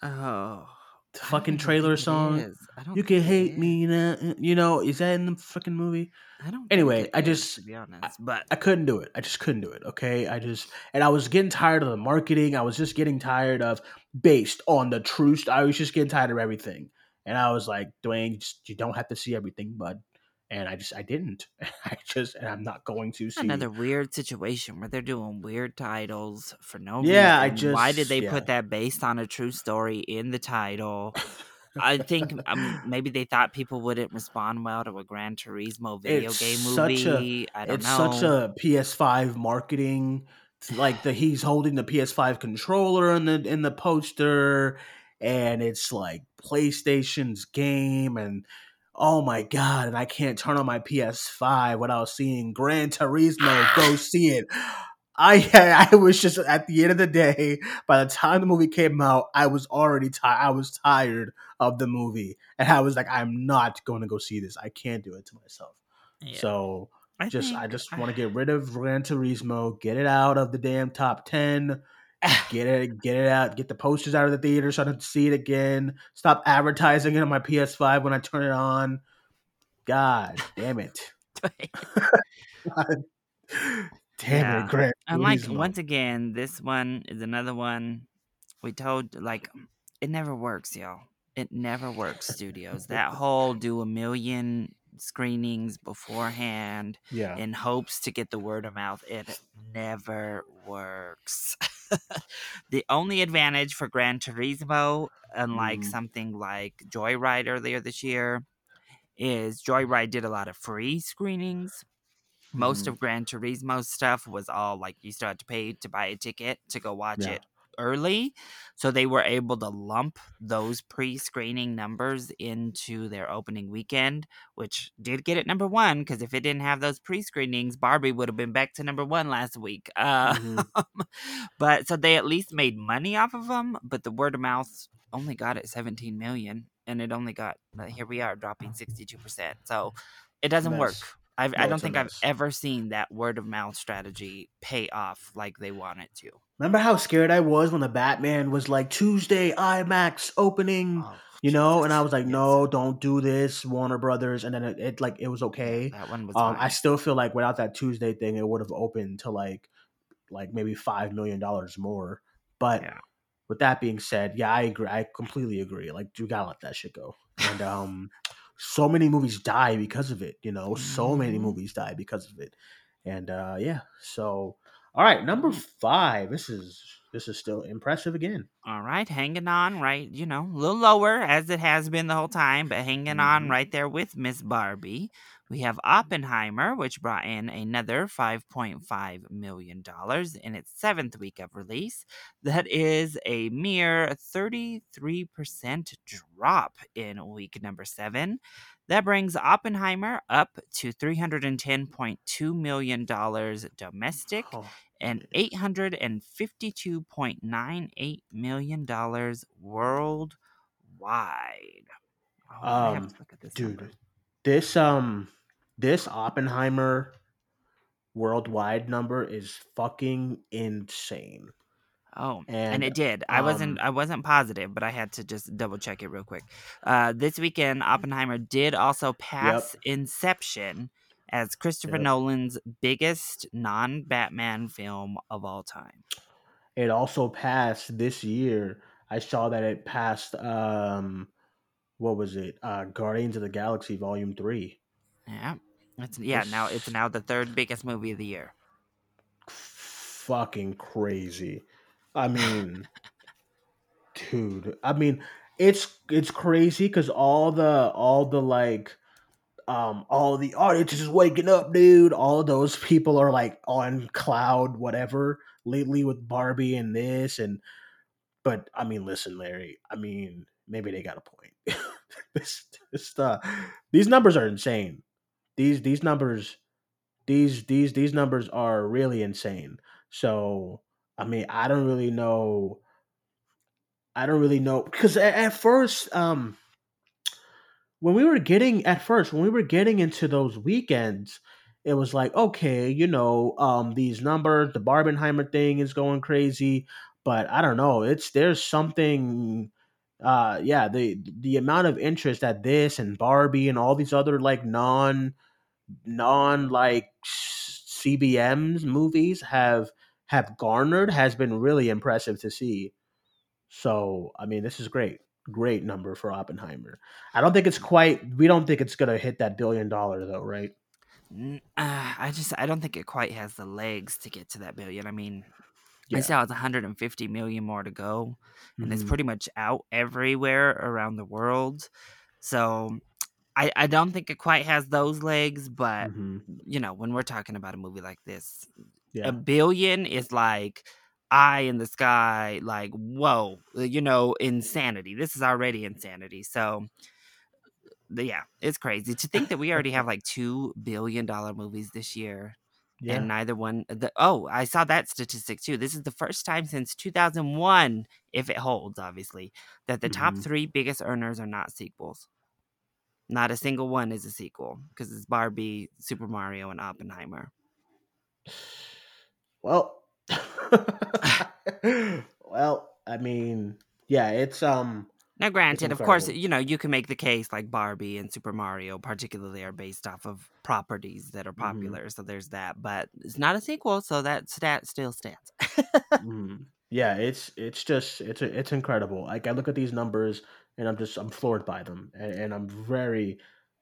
Oh. The fucking trailer song. I You can hate me, now. Uh, you know. Is that in the fucking movie? I don't. Anyway, I is, just- to be honest, but I couldn't do it. I just couldn't do it. Okay, I just and I was getting tired of the marketing. I was just getting tired of based on the truth. I was just getting tired of everything, and I was like, Duane, just, you don't have to see everything, bud. And I just I didn't. [laughs] I just and I'm not going to see. another weird situation where they're doing weird titles for no reason. Yeah, I reason. Why did they yeah. put that based on a true story in the title? I think [laughs] um, maybe they thought people wouldn't respond well to a Gran Turismo video It's game such a- movie. I don't it's know. such a PS5 marketing. Like the he's holding the PS5 controller in the in the poster, and it's like PlayStation's game, and oh my god! And I can't turn on my PS5 without seeing Gran Turismo. Go [sighs] see it. I [laughs] I was just at the end of the day. By the time the movie came out, I was already tired. I was tired of the movie, and I was like, I'm not going to go see this. I can't do it to myself. Yeah. So I just I just want to get [sighs] rid of Gran Turismo, get it out of the damn top ten, get it get it out, get the posters out of the theater so I don't see it again. Stop advertising it on my PS5 when I turn it on. God damn it. [laughs] [laughs] Damn Yeah. it, Gran And like once again, this one is another one we told like it never works, y'all. It never works, [laughs] studios. That whole do a million screenings beforehand yeah. in hopes to get the word of mouth. It never works. [laughs] the only advantage for Gran Turismo, unlike Mhm. something like Joyride earlier this year, is Joyride did a lot of free screenings. Most Mhm. of Gran Turismo's stuff was all like you still had to pay to buy a ticket to go watch Yeah. it early. So they were able to lump those pre screening numbers into their opening weekend, which did get it number one. Because if it didn't have those pre screenings, Barbie would have been back to number one last week. Uh, Mhm. [laughs] but so they at least made money off of them, but the word of mouth only got it 17 million. and it only got here we are dropping sixty two percent. So it doesn't work. I've, No, I don't it's a think I've ever seen that word of mouth strategy pay off like they want it to. Remember how scared I was when the Batman was like Tuesday IMAX opening, Oh, you know, and I was like, no, don't do this, Warner Brothers, and then it, it like it was okay. That one was Um. I still feel like without that Tuesday thing, it would have opened to like like maybe five million dollars more. But Yeah. with that being said, yeah, I agree. I completely agree. Like you gotta let that shit go. And um, so many movies die because of it. You know, so many Mhm. movies die because of it. And uh, yeah, so all right, number Mhm. five. This is this is still impressive again. All right, hanging on right, you know, a little lower as it has been the whole time, but hanging on Mhm. right there with Miss Barbie. We have Oppenheimer, which brought in another $5.5 million in its seventh week of release. That is a mere 33% drop in week number seven. That brings Oppenheimer up to $310.2 million domestic Oh, and eight hundred and fifty-two point nine eight million dollars worldwide. Oh, Um, to look at this dude, number. this um this Oppenheimer worldwide number is fucking insane. Oh, and, And it did. I wasn't. um, I wasn't positive, but I had to just double check it real quick. Uh, this weekend, Oppenheimer did also pass Inception as Christopher Yep. Nolan's biggest non-Batman film of all time. it also passed this year. I saw that it passed um what was it? Uh Guardians of the Galaxy Volume 3. Yeah, it's yeah. Now it's now the third biggest movie of the year. Fucking crazy. I mean dude, I mean it's it's crazy cuz all the all the like um all the audience is waking up, dude. All those people are like on cloud whatever lately with Barbie and this and but I mean listen, Larry, I mean maybe they got a point. [laughs] this this uh these numbers are insane. These these numbers these these these numbers are really insane. So I mean I don't really know I don't really know because at, at first um when we were getting at first when we were getting into those weekends it was like okay you know um these numbers the barbenheimer thing is going crazy but i don't know it's there's something uh yeah the the amount of interest that this and barbie and all these other like non non like cbms movies have have garnered has been really impressive to see so i mean this is great great number for oppenheimer I don't think it's quite. We don't think it's gonna hit that billion dollar though, right? Uh, I just I don't think it quite has the legs to get to that billion. I mean, Yeah. I still has 150 million more to go, and it's Mhm. pretty much out everywhere around the world. So I I don't think it quite has those legs, but Mhm. you know when we're talking about a movie like this, Yeah. a billion is like eye in the sky, like whoa, you know, insanity. This is already insanity. So. Yeah, it's crazy to think that we already have [laughs] like two billion dollar movies this year, yeah. and neither one. The, oh, I saw that statistic too. This is the first time since 2001, if it holds, obviously, that the top Mhm. three biggest earners are not sequels. Not a single one is a sequel because it's Barbie, Super Mario, and Oppenheimer. Well, [laughs] well, I mean, yeah, it's um, Now, granted, of course, you know you can make the case like Barbie and Super Mario, particularly, are based off of properties that are Mhm. popular. So there's that, but it's not a sequel, so that stat still stands. mhm. yeah, it's it's just it's it's incredible. Like I look at these numbers and I'm just I'm floored by them, and, and I'm very,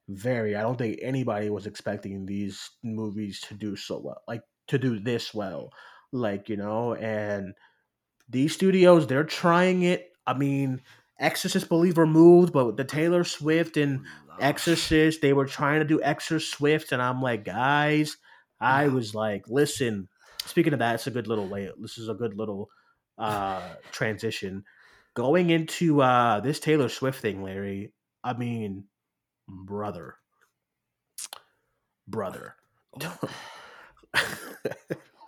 very. I don't think anybody was expecting these movies to do so well, like to do this well, like you know, and these studios they're trying it. I mean, Exorcist Believer moved, but the Taylor Swift and Exorcist, they were trying to do Exorcist Swift, and I'm like, guys, I was like, listen. Speaking of that, it's a good little way. This is a good little uh transition. Going into uh this Taylor Swift thing, Larry. I mean, brother, brother. [laughs]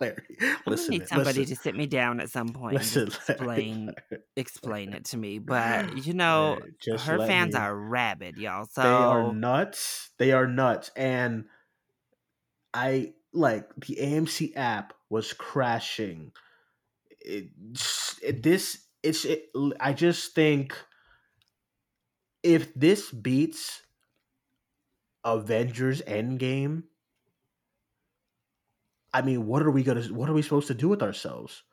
Larry, listen, need somebody listen, to sit me down at some point listen, and [laughs] just Larry, explain explain it to me. But you [laughs] know, her fans me. are rabid, y'all. So they are nuts. They are nuts, and I like the AMC app was crashing. It, it this it's it, I just think if this beats Avengers Endgame, I mean, what are we gonna? What are we supposed to do with ourselves?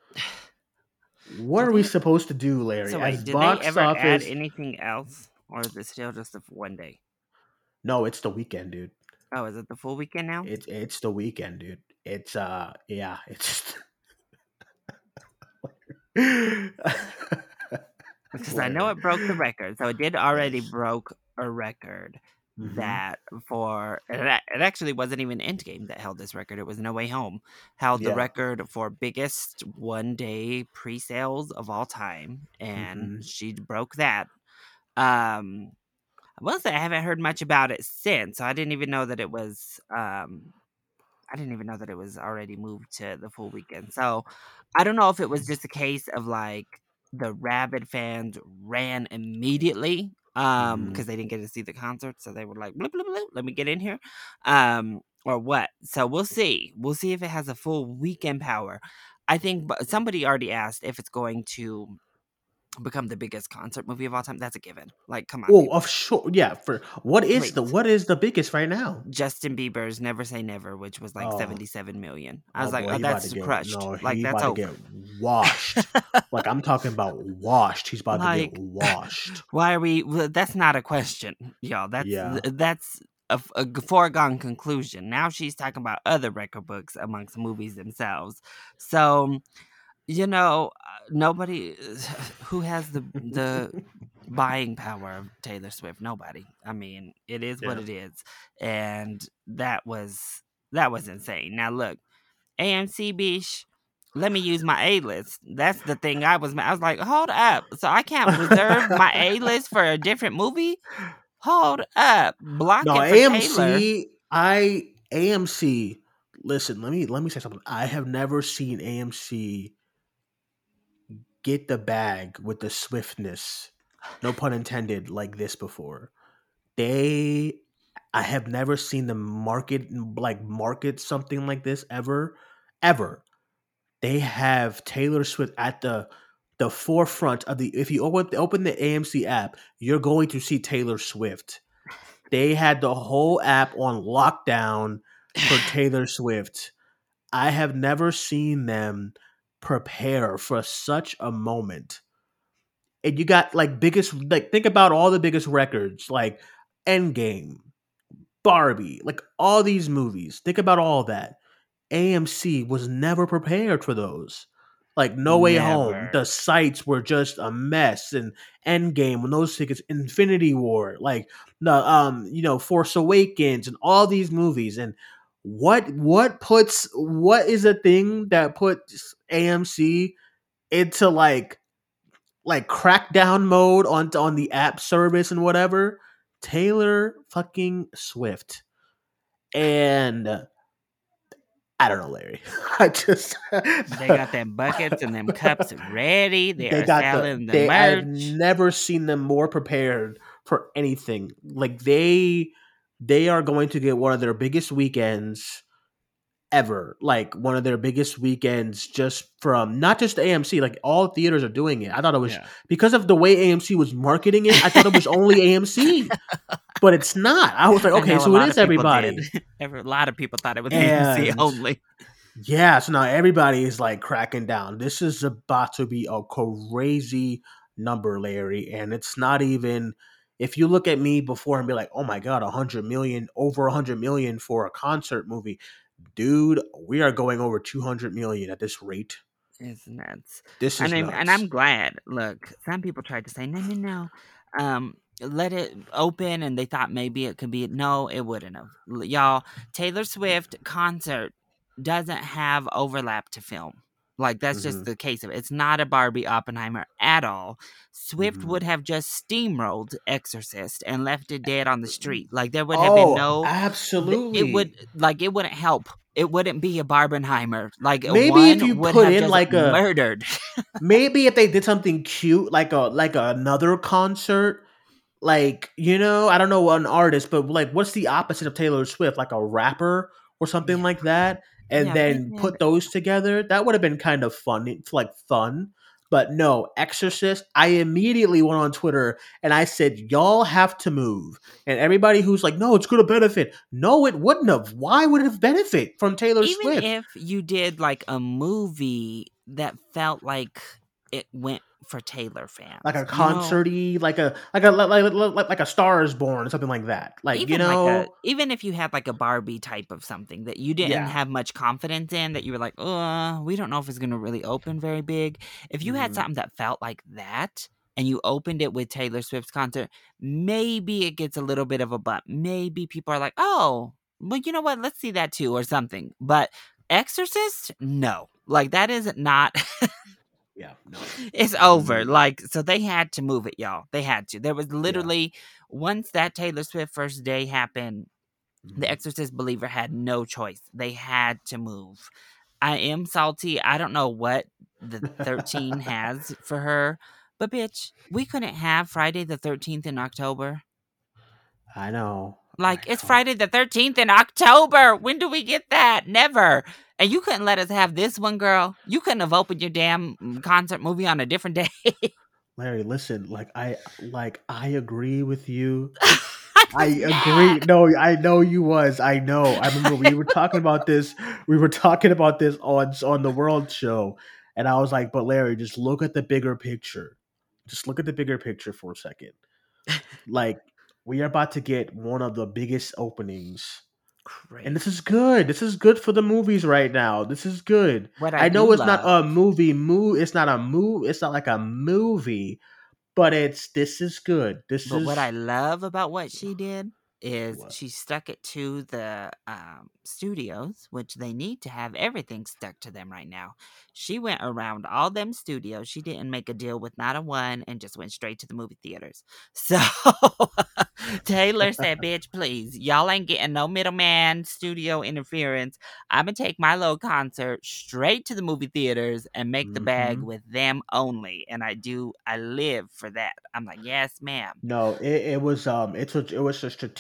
What are we supposed to do, Larry? So As wait, did they box ever add anything else, or is it still just the one day? No, it's the weekend, dude. Oh, is it the full weekend now? It's it's the weekend, dude. It's uh, yeah, [laughs] it's. Because I know [laughs] it broke the record. So it did already broke a record Mhm. that for it, actually wasn't even Endgame that held this record. It was No Way Home held the record for biggest one day pre sales of all time, and Mhm. she broke that. Um, I will say I haven't heard much about it since. So I didn't even know that it was. Um, I didn't even know that it was already moved to the full weekend. So I don't know if it was just a case of like the rabid fans ran immediately um because they didn't get to see the concert so they were like blip, blip, blip, let me get in here. Um or what? So we'll see. We'll see if it has a full weekend power. I think somebody already asked if it's going to become the biggest concert movie of all time that's a given like come on Oh, of sure. Yeah. For what is the what is the biggest right now? Justin Bieber's "Never Say Never," which was like Oh. seventy-seven million. I was Oh, like, boy, "Oh, that's to get- crushed. No, like that's about over." to get washed. like I'm talking about washed. He's about to get washed. [laughs] Why are we? well, That's not a question, y'all. That's Yeah. th- that's a, foregone conclusion. Now she's talking about other record books amongst movies themselves. So, you know, uh, nobody [laughs] who has the the buying power of Taylor Swift. Nobody. I mean, it is what it is, and that was that was insane. Now look, AMC Bish. Let me use my A list. That's the thing I was. I was like, hold up. So I can't reserve my A list for a different movie. Hold up. Block no, it for Taylor. AMC. I AMC. Listen, let me let me say something. I have never seen AMC get the bag with the swiftness, no pun intended, like this before. They, I have never seen them market like market something like this ever, ever. They have Taylor Swift at the the forefront of the. If you open open the AMC app, you're going to see Taylor Swift. They had the whole app on lockdown for [sighs] Taylor Swift. I have never seen them prepare for such a moment. And you got like biggest like think about all the biggest records like Endgame, Barbie, like all these movies. Think about all that. AMC was never prepared for those. Like No Way Home, the sites were just a mess, and Endgame when those tickets, Infinity War, like the um, you know, Force Awakens, and all these movies, and what what puts what is a thing that puts AMC into like like crackdown mode on on the app service and whatever? Taylor fucking Swift, and I don't know, Larry. [laughs] I just They got them buckets and them cups ready. They, they are got selling the, the, they, I've never seen them more prepared for anything. Like they they are going to get one of their biggest weekends ever. Like one of their biggest weekends just from not just AMC, like all theaters are doing it. I thought it was Yeah. because of the way AMC was marketing it, I thought it was only AMC. [laughs] But it's not. I was like, okay, so it is everybody. [laughs] Every, a lot of people thought it was AMC only. Yeah, so now everybody is like cracking down. This is about to be a crazy number, Larry, and it's not even. If you look at me before and be like, "Oh my god, a hundred million, over a hundred million for a concert movie," dude, we are going over two hundred million at this rate. It's nuts. This is and I'm, nuts. and I'm glad. Look, some people tried to say no, no, no. Um, let it open, and they thought maybe it could be. No, it wouldn't have. Y'all, Taylor Swift concert doesn't have overlap to film. Like that's just Mhm. the case of it. It's not a Barbie Oppenheimer at all. Swift Mhm. would have just steamrolled Exorcist and left it dead on the street. Like there would have oh, been no. absolutely. It would like it wouldn't help it wouldn't be a Barbenheimer. Like Maybe one if you put in like a- murdered. maybe if they did something cute like a like another concert like you know i don't know an artist but like what's the opposite of taylor swift like a rapper or something like that and Yeah, then put those together that would have been kind of fun it's like fun but no exorcist i immediately went on twitter and i said y'all have to move and everybody who's like no it's going to benefit no it wouldn't have why would it have benefit from taylor Even swift? if you did like a movie that felt like it went for Taylor fans, like a you know? concerty, like a like a like, like, like, a Star is Born or something like that. Like even you know, like a, even if you had like a Barbie type of something that you didn't Yeah. have much confidence in, that you were like, uh, we don't know if it's gonna really open very big. If you had Mhm. something that felt like that and you opened it with Taylor Swift's concert, maybe it gets a little bit of a bump. Maybe people are like, oh, well, you know what? Let's see that too, or something. But Exorcist, no, like that is not. [laughs] yeah, no, it's over. Mhm. Like, so they had to move it, y'all. They had to. There was literally once that Taylor Swift first day happened, the Mhm. Exorcist believer had no choice. They had to move. I am salty. I don't know what the 13 [laughs] has for her, but bitch, we couldn't have Friday the 13th in October. I know. Like, it's. Friday the 13th in October. When do we get that? Never. And you couldn't let us have this one, girl. You couldn't have opened your damn mm, concert movie on a different [laughs] day. Larry, listen, like I like I agree with you. [laughs] I I agree. No, I know you was. I know. I remember we were talking about this. We were talking about this on on the World Show, and I was like, "But Larry, just look at the bigger picture. Just look at the bigger picture for a second. Like we are about to get one of the biggest openings, and this is good. This is good for the movies right now. This is good. what I, I, know it's not a movie. Move. It's not a move. It's not like a movie, but it's this is good. This But is what I love about what she did is What? she stuck it to the um, studios, which they need to have everything stuck to them right now. She went around all them studios. She didn't make a deal with not a one and just went straight to the movie theaters. [laughs] So [laughs] Taylor said, bitch, please, y'all ain't getting no middleman studio interference. I'm going to take my little concert straight to the movie theaters and make the bag Mhm. with them only. And I do, I live for that. I'm like, yes, ma'am. No, it, it was um it's a, it was a strategic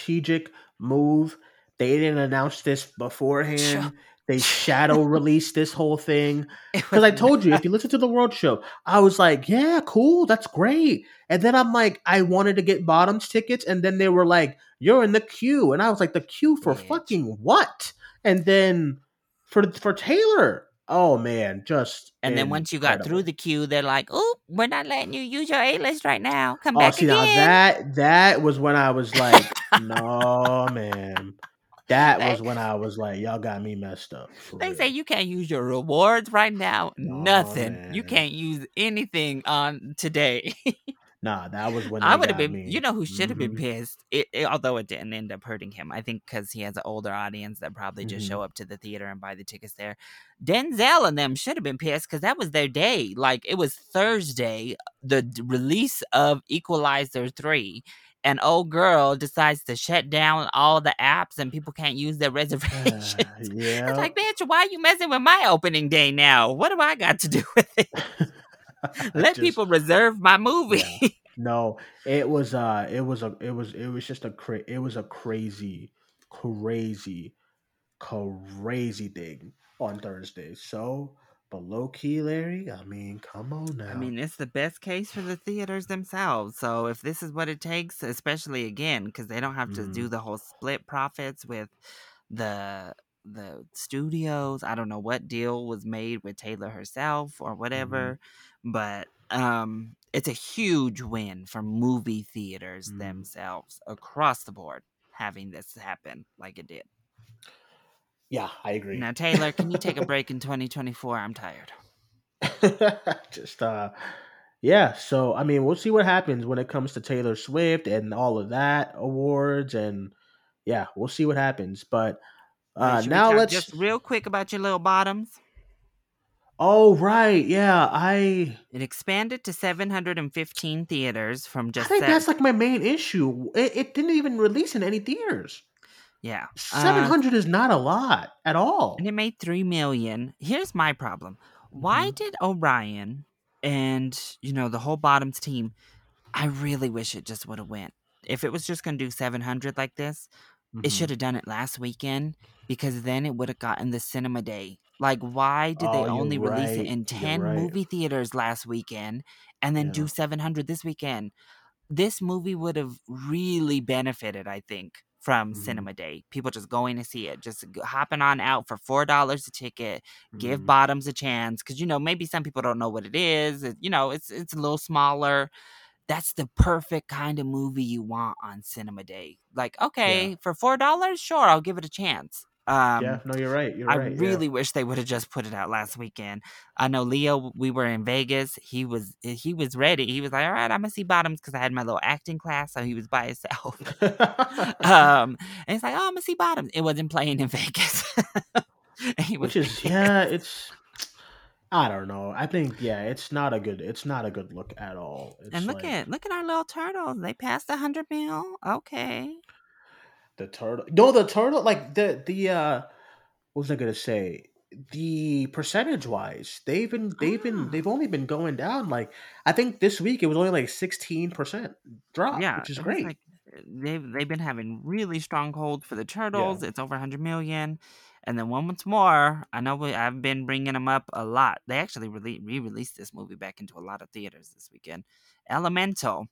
move. They didn't announce this beforehand. They shadow [laughs] released this whole thing because I told you if [laughs] you listen to the World Show, I was like, yeah, cool, that's great. And then I'm like, I wanted to get bottoms tickets, and then they were like, you're in the queue, and I was like, the queue for fucking what? And then for for Taylor, oh man, just And then once you got through the queue, they're like, "Oh, we're not letting you use your A list right now. Come Oh, back see again." now that that was when I was like, no, man. [laughs] That They- was when I was like, y'all got me messed up. They real. say you can't use your rewards right now. No, Nothing. You can't use anything on today. [laughs] nah, that was when I would have been. me. You know who should have been Mhm. pissed? It, it- although it didn't end up hurting him. I think because he has an older audience that probably just Mhm. show up to the theater and buy the tickets there. Denzel and them should have been pissed because that was their day. Like it was Thursday, the d- release of Equalizer three. And old girl decides to shut down all the apps and people can't use their [laughs] reservations. yeah. It's like, bitch, why are you messing with my opening day now? What do I got to do with it? [laughs] [laughs] Let Just- people reserve my movie. Yeah. No, it was uh it was a it was it was just a cra- it was a crazy crazy crazy thing on Thursday. So, but low key Larry, I mean, come on now. I mean, it's the best case for the theaters themselves. So if this is what it takes, especially again, because they don't have to do Mhm. the whole split profits with the the studios. I don't know what deal was made with Taylor herself or whatever, but um, it's a huge win for movie theaters Mhm. themselves across the board having this happen like it did. yeah, I agree. Now, Taylor, can you take a break [laughs] in 2024? I'm tired. [laughs] just uh yeah so i mean we'll see what happens when it comes to taylor swift and all of that awards and yeah we'll see what happens but uh now let's just real quick about your little bottoms. Oh right yeah i It expanded to 715 theaters from just. i think seven. that's like my main issue it, it didn't even release in any theaters Yeah. seven hundred Uh, is not a lot at all. and it made three million. Here's my problem. Why Mhm. did Orion and you know the whole bottoms team? I really wish it just would have went. If it was just gonna do seven hundred like this, it Mhm. should have done it last weekend because then it would have gotten the cinema day. Like, why did Oh, they only release right, it in 10 right. movie theaters last weekend and then Yeah. do 700 this weekend? This movie would have really benefited, I think, from Mhm. cinema day. People just going to see it, just hopping on out for $4 a ticket, give Mhm. bottoms a chance because you know maybe some people don't know what it is it- you know it's it's a little smaller that's the perfect kind of movie you want on cinema day like okay for four dollars sure i'll give it a chance um yeah, no, you're right. You're I right. yeah. really wish they would have just put it out last weekend. I know Leo. We were in Vegas. He was he was ready. He was like, "All right, I'm gonna see Bottoms" because I had my little acting class, so he was by himself. [laughs] um, and he's like, "Oh, I'm gonna see Bottoms." It wasn't playing in [laughs] Vegas. Which is [laughs] like- yeah, it's I don't know. I think yeah, it's not a good it's not a good look at all. It's And look like at look at our little turtles. They passed a hundred mil. Okay. The turtle. No, the turtle like the the uh what was I gonna say? The percentage wise, they've been they've Ah. been they've only been going down like I think this week it was only like sixteen percent drop, yeah, which is great. like, they've they've been having really strong hold for the turtles. It's over hundred million. And then one once more, I know we, I've been bringing them up a lot. They actually re released this movie back into a lot of theaters this weekend. Elemental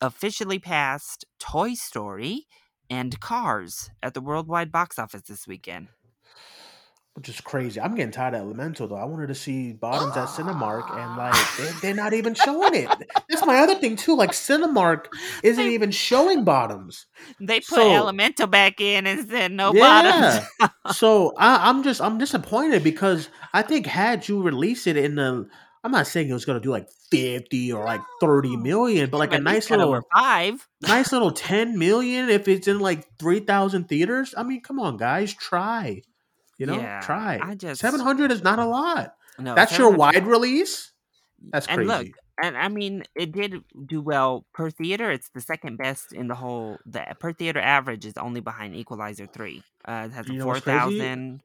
officially passed Toy Story and Cars at the worldwide box office this weekend. which is crazy. I'm getting tired of Elemental though. I wanted to see Bottoms at Cinemark, and like they, [gasps] they're not even showing it. That's my other thing too. Like Cinemark isn't They- even showing Bottoms. They put So- Elemental back in and said no Yeah. bottoms. So I, I'm just I'm disappointed because I think had you release it in the, I'm not saying it was gonna do like 50 or like 30 million, but like a nice little five. nice little [laughs] 10 million if it's in like 3,000 theaters. I mean, come on, guys, try. You know, Yeah, try. I just- 700 is not a lot. No, That's your wide release. That's And crazy. look, and I mean, it did do well per theater. It's the second best in the whole. The per theater average is only behind Equalizer three. Uh, it has You four thousand.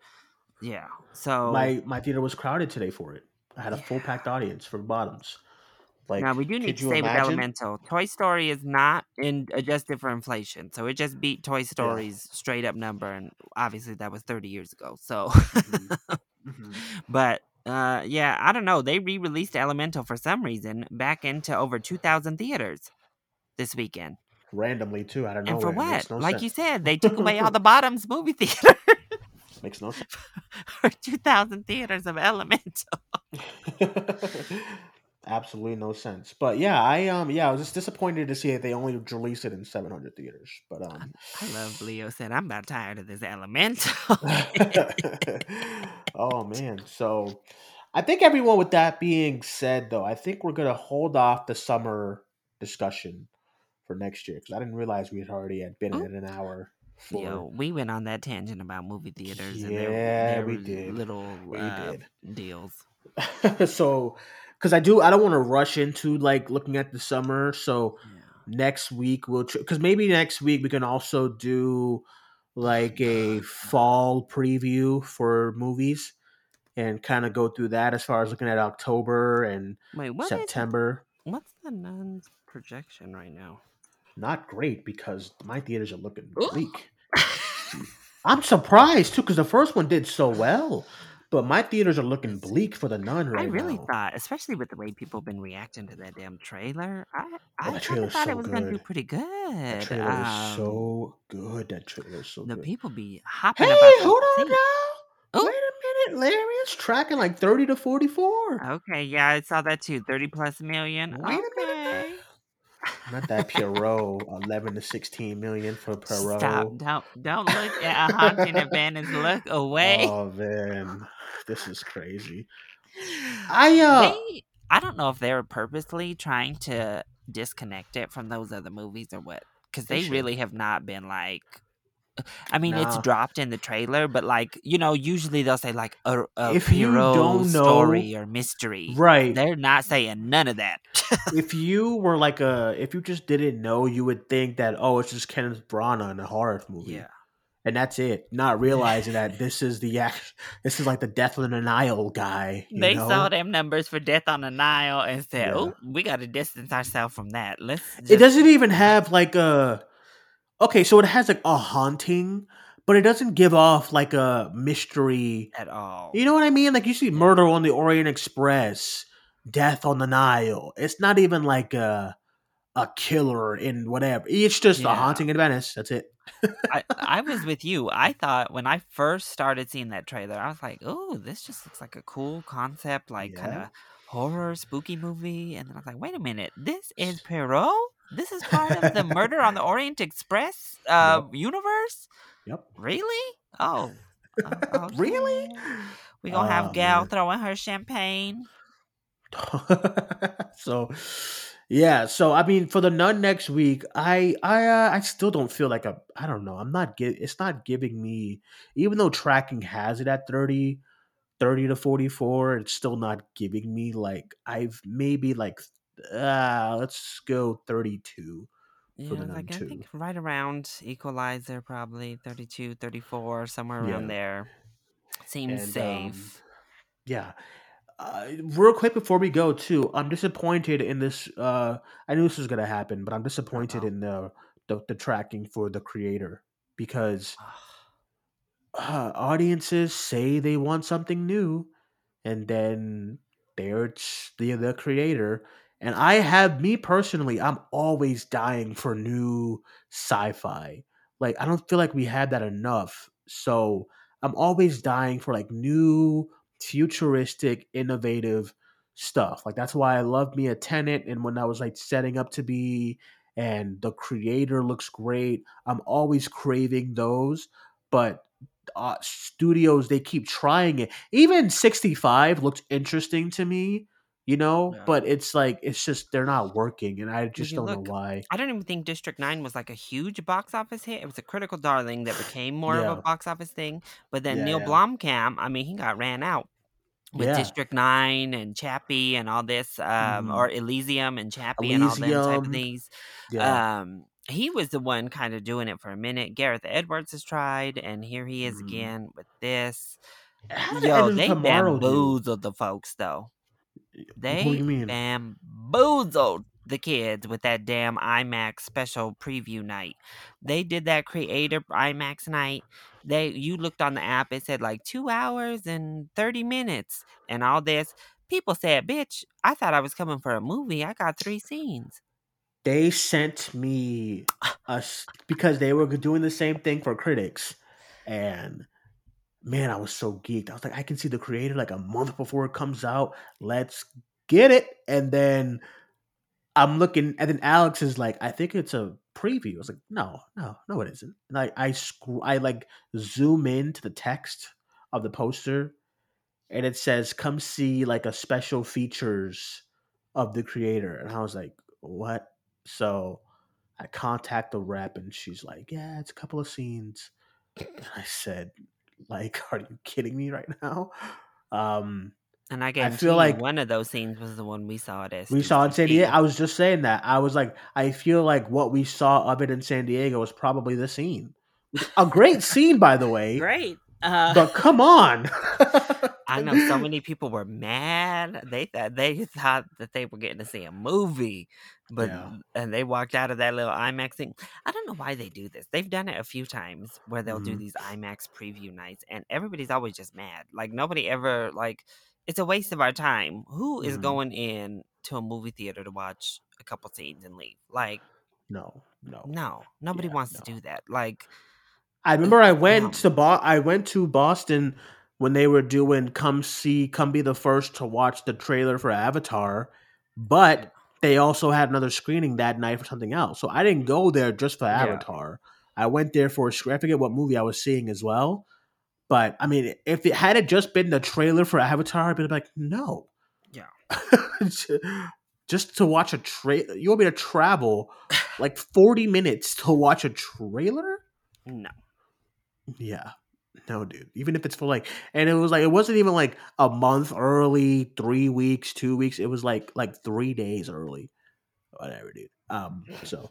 Yeah. So my my theater was crowded today for it. I had a full packed audience for Bottoms. Like, now we do need to you say with imagine? Elemental, Toy Story is not in adjusted for inflation, so it just beat Toy Story's straight up number, and obviously that was thirty years ago. So, Mhm. Mhm. [laughs] but uh, yeah, I don't know. They re-released Elemental for some reason back into over two thousand theaters this weekend. randomly too. I don't know. And for what? no like sense. you said, they took away all [laughs] the bottoms movie theater makes no sense. [laughs] or 2,000 theaters of Elemental. [laughs] Absolutely no sense. But yeah, I um yeah, I was just disappointed to see that they only released it in 700 theaters. But um I love Leo said, I'm about tired of this Elemental. [laughs] oh man. So I think everyone with that being said though, I think we're gonna hold off the summer discussion for next year because I didn't realize we had already had been Oh. at an hour for Yo, we went on that tangent about movie theaters and their, Yeah, their we did. little We uh, did. deals. [laughs] so because I do I don't want to rush into like looking at the summer. So next week we'll because maybe next week we can also do like a fall preview for movies and kind of go through that as far as looking at October and Wait, what is September. what's the nun's projection right now? Not great because my theaters are looking bleak. [laughs] I'm surprised too because the first one did so well, but my theaters are looking bleak for the nun right I really now. thought, especially with the way people have been reacting to that damn trailer, I I that kinda thought so it was gonna do pretty good. That trailer is Um, so good. That trailer is so the good. people be hopping Hey, about the hold on now. Oh. Wait a minute, Larry. It's tracking like 30 to 44. Okay, yeah, I saw that too. Thirty plus million. Wait a minute. Not that Poirot, 11 to 16 million for Poirot. Stop! Don't don't look at a haunting event [laughs] and look away. Oh, man. This is crazy. I, uh, they, I don't know if they were purposely trying to disconnect it from those other movies or what, because They they, really have not been like. I mean, it's dropped in the trailer, but like you know, usually they'll say like a, a If you hero don't know- story or mystery. right. They're not saying none of that. if you were like a, if you just didn't know, you would think that, oh, it's just Kenneth Branagh in a horror movie. yeah, and that's it. Not realizing that this is the act, [laughs] this is like the Death on the Nile guy. you They know? saw them numbers for Death on the Nile and said, Yeah. "Oh, we got to distance ourselves from that. Let's." Just, It doesn't even have like a. Okay, so it has like a haunting, but it doesn't give off like a mystery. at all. You know what I mean? Like you see Murder on the Orient Express, Death on the Nile. It's not even like a a killer in whatever. It's just a haunting in Venice. That's it. [laughs] I, I was with you. I thought when I first started seeing that trailer, I was like, "Oh, this just looks like a cool concept, like kind of horror, spooky movie." And then I was like, "Wait a minute, this is Poirot. This is part of the [laughs] Murder on the Orient Express uh, universe. Yep. Really? Oh, oh, [laughs] Really? We gonna Oh, have Gal man. throwing her champagne. [laughs] so yeah so i mean for the nun next week i i uh, i still don't feel like a i don't know i'm not get it's not giving me even though tracking has it at 30 30 to 44 it's still not giving me like i've maybe like uh let's go 32 Yeah, like I think right around Equalizer, probably 32, 34, somewhere around Yeah. there. Seems And, safe. um, yeah uh, real quick before we go too i'm disappointed in this uh i knew this was gonna happen but i'm disappointed Uh-oh. in the, the the tracking for the creator because uh, audiences say they want something new and then there's the the creator and i have me personally i'm always dying for new sci-fi. Like i don't feel like we had that enough. So i'm always dying for like new futuristic innovative stuff. Like that's why i love me a Tenet and when i was like setting up to be and the creator looks great i'm always craving those. But uh, studios they keep trying it. Even 65 looked interesting to me, you know, Yeah. but it's like it's just they're not working and I just don't look- know why. I don't even think District 9 was like a huge box office hit. It was a critical darling that became more of a box office thing. But then Yeah, Neil yeah. Blomkamp, I mean, he got ran out with Yeah. District 9 and Chappie and all this, um, Mhm. or Elysium and Chappie and all them type of. Yeah. Um, he was the one kind of doing it for a minute. Gareth Edwards has tried, and here he is Mhm. again with this. Yo, they bamboozled the folks though. They What do you mean? bamboozled the kids with that damn IMAX special preview night. They did that creative IMAX night. They you looked on the app, it said like two hours and thirty minutes and all this. People said, "Bitch, I thought I was coming for a movie. I got three scenes." They sent me [laughs] us because they were doing the same thing for critics and man, I was so geeked. I was like, I can see the creator like a month before it comes out. Let's get it. And then I'm looking, and then Alex is like, I think it's a preview. I was like, no, no, no, it isn't. And I, I, I like zoom in to the text of the poster, and it says, "Come see like a special features of the creator." And I was like, what? So I contact the rep, and she's like, yeah, it's a couple of scenes. And I said, like, [laughs] are you kidding me right now? Um, And I guarantee feel like- one of those scenes was the one we saw at SDCC. we saw in San Diego. I was just saying that. I was like, I feel like what we saw of it in San Diego was probably the scene. A great scene, by the way. Great. Uh, But come on. [laughs] I know so many people were mad. They thought they thought that they were getting to see a movie, but Yeah. and they walked out of that little IMAX thing. I don't know why they do this. They've done it a few times where they'll do Mhm. these IMAX preview nights, and everybody's always just mad. Like nobody ever like. It's a waste of our time. Who is Mhm. going in to a movie theater to watch a couple scenes and leave? Like no, no. no, nobody Yeah, wants no. to do that. Like I remember I went to Bo- I went to Boston when they were doing come see come be the first to watch the trailer for Avatar, but they also had another screening that night for something else. So I didn't go there just for Yeah. Avatar. I went there for a screen. I forget what movie I was seeing as well. But I mean, if it had it just been the trailer for Avatar, I'd be like, no. Yeah. [laughs] just to watch a trailer, you want me to travel [laughs] like forty minutes to watch a trailer? no. Yeah. No, dude. Even if it's for like, and it was like it wasn't even like a month early, three weeks, two weeks. It was like like three days early, whatever, dude. Um. So,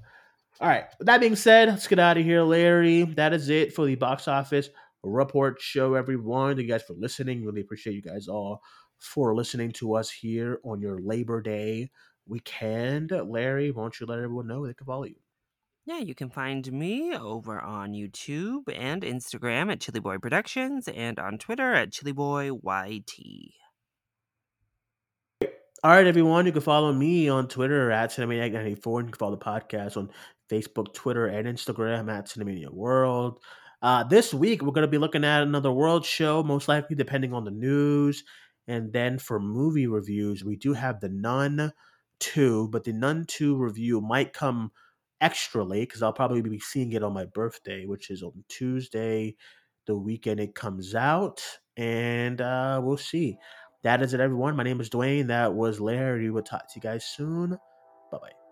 All right. With that being said, let's get out of here, Larry. That is it for the box office report show, everyone. Thank you guys for listening. Really appreciate you guys all for listening to us here on your Labor Day weekend. Larry, won't you let everyone know they can follow you? Yeah, you can find me over on YouTube and Instagram at Chilly Boy Productions and on Twitter at Chilly Boy YT. All right, everyone. You can follow me on Twitter at Cinemaniac94. And you can follow the podcast on Facebook, Twitter, and Instagram at Cinemania World. Uh, this week, we're going to be looking at another world show, most likely depending on the news. And then for movie reviews, we do have The Nun 2, but The Nun 2 review might come extra late because I'll probably be seeing it on my birthday, which is on Tuesday, the weekend it comes out. And uh, we'll see. That is it, everyone. My name is Duane. That was Larry. We'll talk to you guys soon. Bye bye.